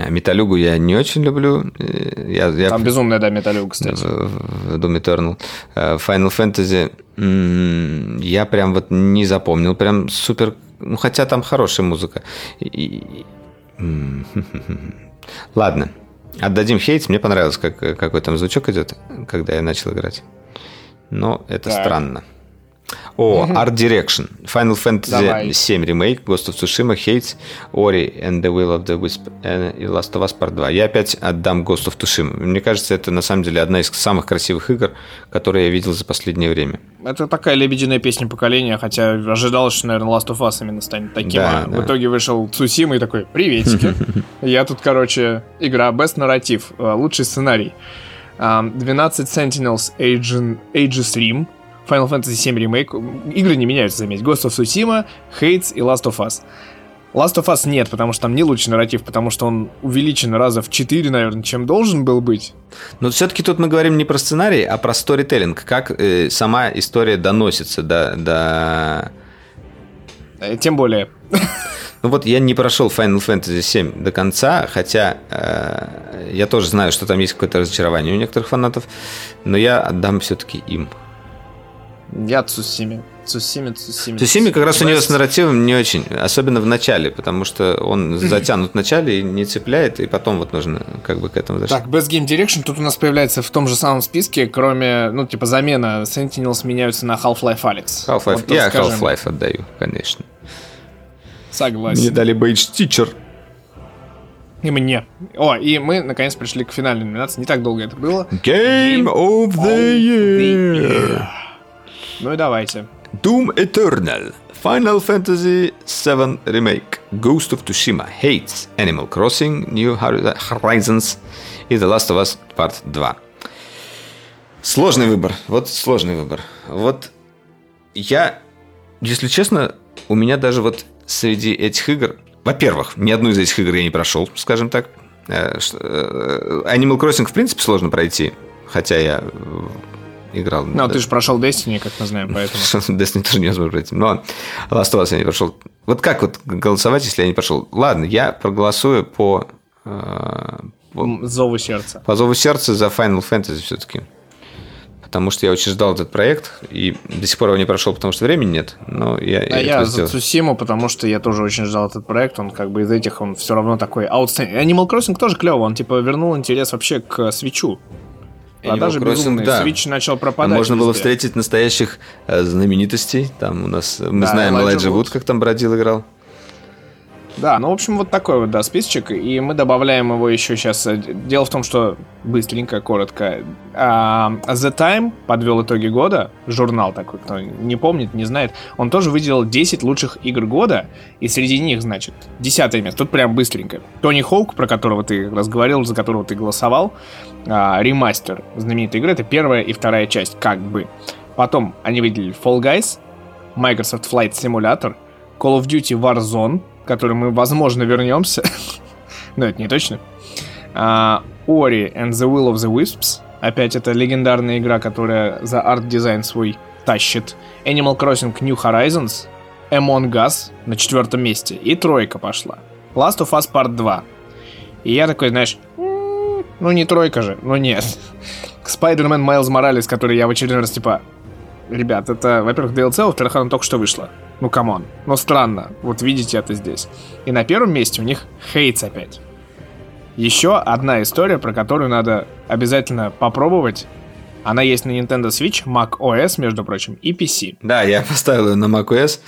А Металюгу я не очень люблю. Э, Я, я
Там безумная, да, металлюга, кстати.
в, Doom Eternal. Э, Final Fantasy я прям вот не запомнил. Прям супер... Ну, хотя там хорошая музыка. И- <laughs> Ладно. Отдадим хейт. Мне понравилось, как, какой там звучок идет, когда я начал играть. Но это
Так.
странно. О, Art Direction. Final Fantasy
Давай.
7 ремейк, Ghost of Tsushima, Hades, Ori and the Will of the Wisp э, и Last of Us Part 2. Я опять отдам Ghost of Tsushima. Мне кажется, это на самом деле одна из самых красивых игр, которые я видел за последнее время.
Это такая лебединая песня поколения, хотя ожидалось, что, наверное, Last of Us именно станет таким.
Да,
а
да.
В итоге вышел Цусима и такой, приветики. <laughs> Я тут, короче, игра Best нарратив, э, лучший сценарий. Ам, 12 Sentinels Agent, Aegis Rim, Final Fantasy 7 Remake. Игры не меняются, заметь. Ghost of Tsushima, Hades и Last of Us. Last of Us нет, потому что там не лучший нарратив, потому что он увеличен раза в 4, наверное, чем должен был быть.
Но все-таки тут мы говорим не про сценарий, а про сторителлинг. Как э, сама история доносится до, до...
Э, Тем более,
Ну вот я не прошел Final Fantasy 7 до конца, хотя э, я тоже знаю, что там есть какое-то разочарование у некоторых фанатов, но я отдам все-таки им.
я Цусиме. Цусиме, Цусиме.
Цусими как раз у нее
Best-
с нарративом не очень, особенно в начале, потому что он затянут в начале и не цепляет, и потом вот нужно как бы к этому возвращаться.
Так, Best Game Direction тут у нас появляется в том же самом списке, кроме, ну, типа, замена Sentinels меняются на Half-Life Alyx.
Half-Life.
Вот
я
скажем,
Half-Life отдаю, конечно.
Согласен.
Мне дали Beige Teacher.
И мне. О, и мы, наконец, пришли к финальной номинации. Не так долго это было.
Game of the Year.
Ну и давайте.
Doom Eternal, Final Fantasy VII Remake, Ghost of Tsushima, Hades, Animal Crossing, New Horizons и The Last of Us Part 2. Сложный выбор. Вот сложный выбор. Вот я, если честно, у меня даже вот среди этих игр... Во-первых, ни одну из этих игр я не прошел, скажем так. Э, э, Animal Crossing, в принципе, сложно пройти. Хотя я играл...
Ну, ты же прошел Destiny, как мы знаем, поэтому. <laughs>
Destiny тоже невозможно пройти. Но Last of Us я не прошел. Вот как вот голосовать, если я не прошел? Ладно, я проголосую по, э, по,
Зову сердца.
по зову сердца за Final Fantasy все-таки. Потому что я очень ждал этот проект, и до сих пор его не прошел, потому что времени нет. Но я,
А
этого
я за. Цусиму, потому что я тоже очень ждал этот проект. Он как бы из этих, он все равно такой outstanding. Animal Crossing тоже клево. Он типа вернул интерес вообще к свечу. Продажи
Crossing,
безумные.
да.
Switch начал пропадать.
можно было
везде.
встретить настоящих э, знаменитостей. Там у нас, мы
Да,
знаем
Элайджа. Вуд,
как там бродил играл.
Да, ну, в общем, вот такой вот, да, списочек, и мы добавляем его еще сейчас. Дело в том, что быстренько, коротко. А, The Time подвел итоги года, журнал такой, кто не помнит, не знает, он тоже выделил 10 лучших игр года, и среди них, значит, 10 место, тут прям быстренько. Тони Хоук, про которого ты разговаривал, за которого ты голосовал, а, ремастер знаменитой игры, это первая и вторая часть, как бы. Потом они выделили Fall Guys, Microsoft Flight Simulator, Call of Duty Warzone, который мы, возможно, вернемся. <laughs> Но это не точно. Э, Ori and the Will of the Wisps. Опять это легендарная игра, которая за арт-дизайн свой тащит. Animal Crossing New Horizons. Among Us на четвертом месте. И тройка пошла. Last of Us Part 2. И я такой, знаешь, ну не тройка же, ну нет. <laughs> Spider-Man Miles Morales, который я в очередной раз типа, ребят, это, во-первых, DLC, во-вторых, она только что вышла. Ну, come on. Но странно. Вот видите это здесь. И на первом месте у них Hades опять. Еще одна история, про которую надо обязательно попробовать. Она есть на Nintendo Switch, Mac OS, между прочим, и PC.
Да, я <laughs> поставил ее на Mac OS.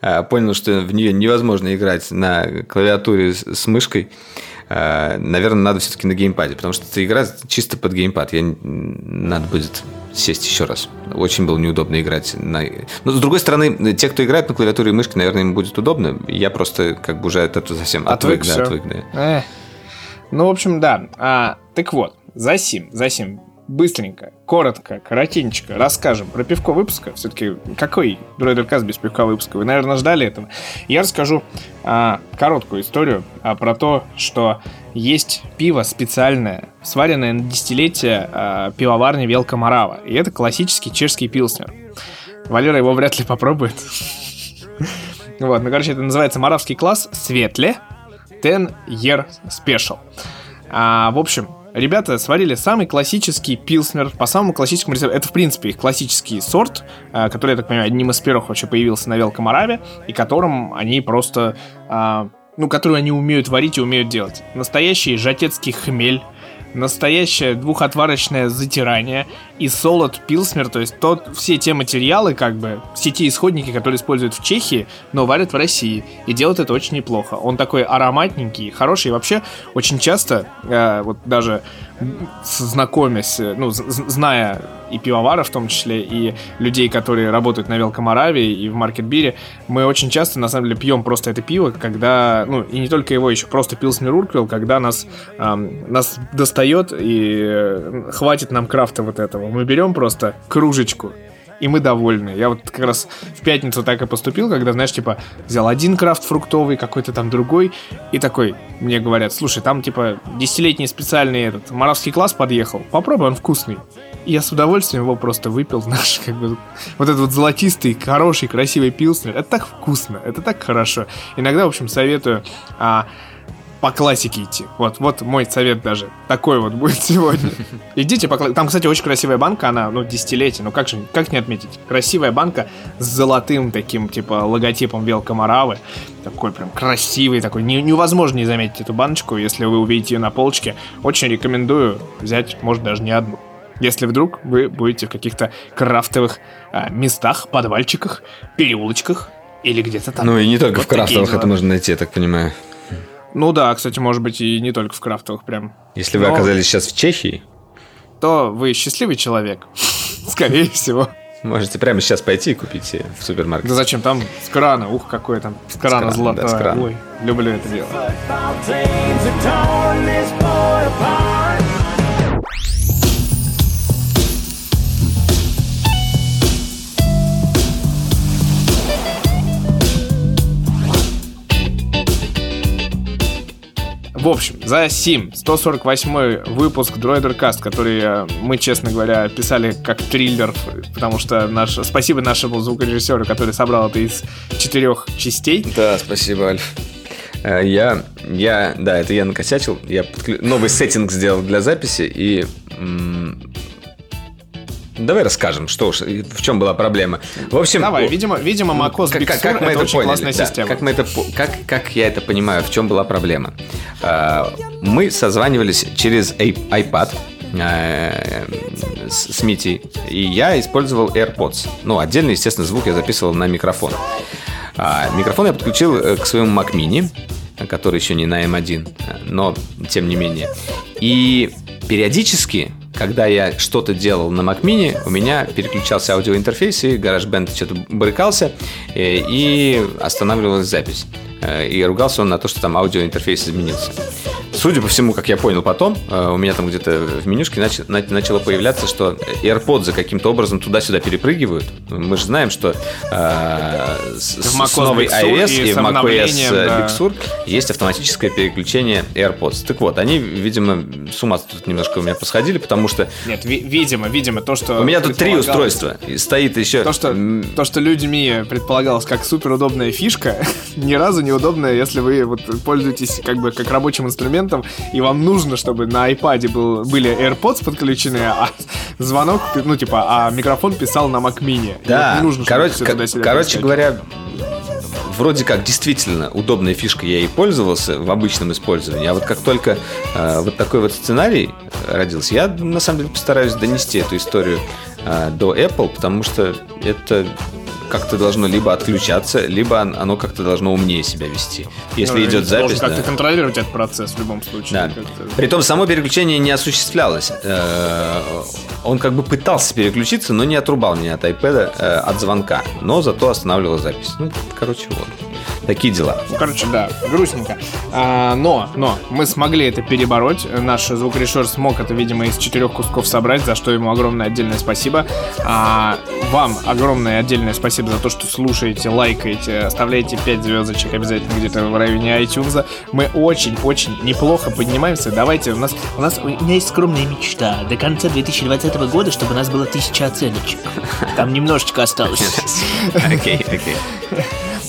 А, понял, что в нее невозможно играть на клавиатуре с мышкой. А, наверное, надо все-таки на геймпаде, потому что эта игра чисто под геймпад. Я... Надо будет сесть еще раз. Очень было неудобно играть на... Но, с другой стороны, те, кто играет на клавиатуре и мышке, наверное, им будет удобно. Я просто как бы уже от этого совсем отвык.
Отвык,
да, отвык да.
Эх. Ну, в общем, да. А, так вот, за сим, за сим. Быстренько, коротко, коротенько расскажем про пивко выпуска. Все-таки какой Дроидеркаст без пивка выпуска? Вы, наверное, ждали этого. Я расскажу а, короткую историю а, про то, что есть пиво специальное, сваренное на десятилетие а, пивоварни Велка Морава. И это классический чешский пилснер. Валера его вряд ли попробует. <laughs> Вот, ну, короче, это называется Моравский класс Светле Ten Year Special. А, в общем, ребята сварили самый классический пилснер по самому классическому рецепту. Это, в принципе, их классический сорт, а, который, я так понимаю, одним из первых вообще появился на Велкомораве, и которым они просто... а, ну, который они умеют варить и умеют делать. Настоящий жатецкий хмель, настоящее двухотварочное затирание и солод пилснер, то есть тот, все те материалы, как бы, все те исходники, которые используют в Чехии, но варят в России. И делают это очень неплохо. Он такой ароматненький, хороший. И вообще, очень часто, э, вот даже знакомясь, э, ну, зная и пивоваров в том числе, и людей, которые работают на Велкомораве и в Маркетбире, мы очень часто, на самом деле, пьем просто это пиво, когда, ну, и не только его, еще просто пилснер Урквилл, когда нас, ам, нас достает и э, хватит нам крафта вот этого. Мы берем просто кружечку, и мы довольны. Я вот как раз в пятницу так и поступил, когда, знаешь, типа, взял один крафт фруктовый, какой-то там другой, и такой, мне говорят, слушай, там, типа, десятилетний специальный этот моравский класс подъехал, попробуй, он вкусный. И я с удовольствием его просто выпил, <laughs> знаешь, как бы, вот этот вот золотистый, хороший, красивый пилснер, это так вкусно, это так хорошо. Иногда, в общем, советую а, по классике идти. Вот, вот мой совет даже. Такой вот будет <laughs> сегодня. Идите по кла- Там, кстати, очень красивая банка, она, ну, десятилетие. Ну, как же, как не отметить? Красивая банка с золотым таким, типа, логотипом Велкоморавы. Такой прям красивый такой. Не- невозможно не заметить эту баночку, если вы увидите ее на полочке. Очень рекомендую взять, может, даже не одну. Если вдруг вы будете в каких-то крафтовых а, местах, подвальчиках, переулочках или где-то там.
Ну и не только
Вот
в крафтовых это можно найти, я так понимаю.
Ну да, кстати, может быть и не только в крафтовых прям.
Если вы
Но-
оказались сейчас в Чехии,
То вы счастливый человек. <laughs> Скорее всего.
можете прямо сейчас пойти и купить в супермаркете.
Да зачем там с крана? Ух, какой там с крана
крана,
золотое.
да, с крана.
Ой, люблю это дело. В общем, за Сим 148 выпуск Droidercast, который э, мы, честно говоря, писали как триллер, потому что наш... спасибо нашему звукорежиссеру, который собрал это из четырех частей.
Да, спасибо, Альф. Э, Я, я, да, это я накосячил. Я подклю- новый сеттинг сделал для записи и давай расскажем, что уж, в чем была проблема. В общем,
Давай, видимо, видимо, macOS
как,
Big
как- как мы
это
это поняли?
классная
да,
система.
Как, мы это, как, как я это понимаю, в чем была проблема? А, Мы созванивались через iPad э, с, Митей, и я использовал AirPods. Ну, отдельно, естественно, звук я записывал на микрофон. А, микрофон я подключил э, к своему Mac Mini, который еще не на M1, э, но тем не менее. И периодически, когда я что-то делал на Mac Mini, у меня переключался аудиоинтерфейс, и GarageBand что-то брыкался, э, и останавливалась запись. Э, И ругался он на то, что там аудиоинтерфейс изменился. Судя по всему, как я понял потом, э, у меня там где-то в менюшке нач- на- начало появляться, что AirPods каким-то образом туда-сюда перепрыгивают. Мы же знаем, что э, с, с новой
Big
iOS
и
и в macOS
обновлением,
э,
да.
Big Sur есть автоматическое переключение AirPods. Так вот, они, видимо, с ума тут немножко у меня посходили, потому что
Нет, ви- видимо, видимо, то, что...
у меня тут три устройства. И стоит еще...
То, что, то, что людьми предполагалось как суперудобная фишка, <laughs> ни разу не удобная, если вы вот пользуетесь как бы как рабочим инструментом, и вам нужно, чтобы на iPad был, были AirPods подключены, а звонок, ну типа, а микрофон писал на Mac Mini. И
Да,
вот нужно,
короче,
туда-сюда
короче говоря, вроде как действительно удобная фишка, я ей пользовался в обычном использовании, а вот как только э, вот такой вот сценарий родился, я на самом деле постараюсь донести эту историю э, до Apple, потому что это как-то должно либо отключаться, либо он- оно как-то должно умнее себя вести. Если
Ну,
идет
должен
запись,
как-то
да.
контролировать этот процесс в любом случае.
Да.
как-то.
Притом само переключение не осуществлялось. Э, Он как бы пытался переключиться, но не отрубал меня от iPad э, от звонка. Но зато останавливал запись. Ну, короче, вот. Такие дела.
Ну, короче, да, грустненько. А, но, но, мы смогли это перебороть. Наш звукорежиссер смог это, видимо, из четырех кусков собрать, за что ему огромное отдельное спасибо. А, вам огромное отдельное спасибо за то, что слушаете, лайкаете, оставляете 5 звездочек обязательно где-то в районе iTunes. Мы очень-очень неплохо поднимаемся. Давайте, у нас, у нас
У меня есть скромная мечта. До конца 2020 года, чтобы у нас было тысяча оценочек. Там немножечко осталось. <laughs>
Окей, окей.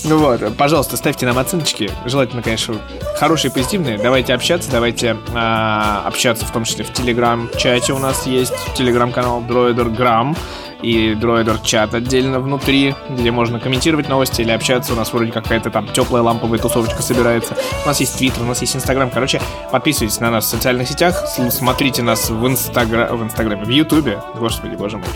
Ну вот, пожалуйста, ставьте нам оценочки. Желательно, конечно, хорошие, позитивные. Давайте общаться, давайте а, общаться, в том числе в телеграм-чате у нас есть телеграм-канал Droider Gram и Droider чат отдельно внутри, где можно комментировать новости или общаться. У нас вроде какая-то там теплая ламповая тусовочка собирается. У нас есть Твиттер, у нас есть Инстаграм. Короче, подписывайтесь на нас в социальных сетях, смотрите нас в, Инстагра... в Инстаграме, в Ютубе, господи, боже мой.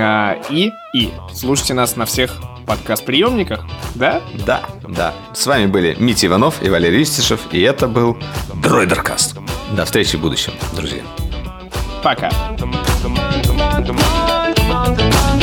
А, и, и слушайте нас на всех подкаст-приемниках, да?
Да, да. С вами были Митя Иванов и Валерий Истишев, и это был Дройдеркаст. До встречи в будущем, друзья.
Пока.
Bye.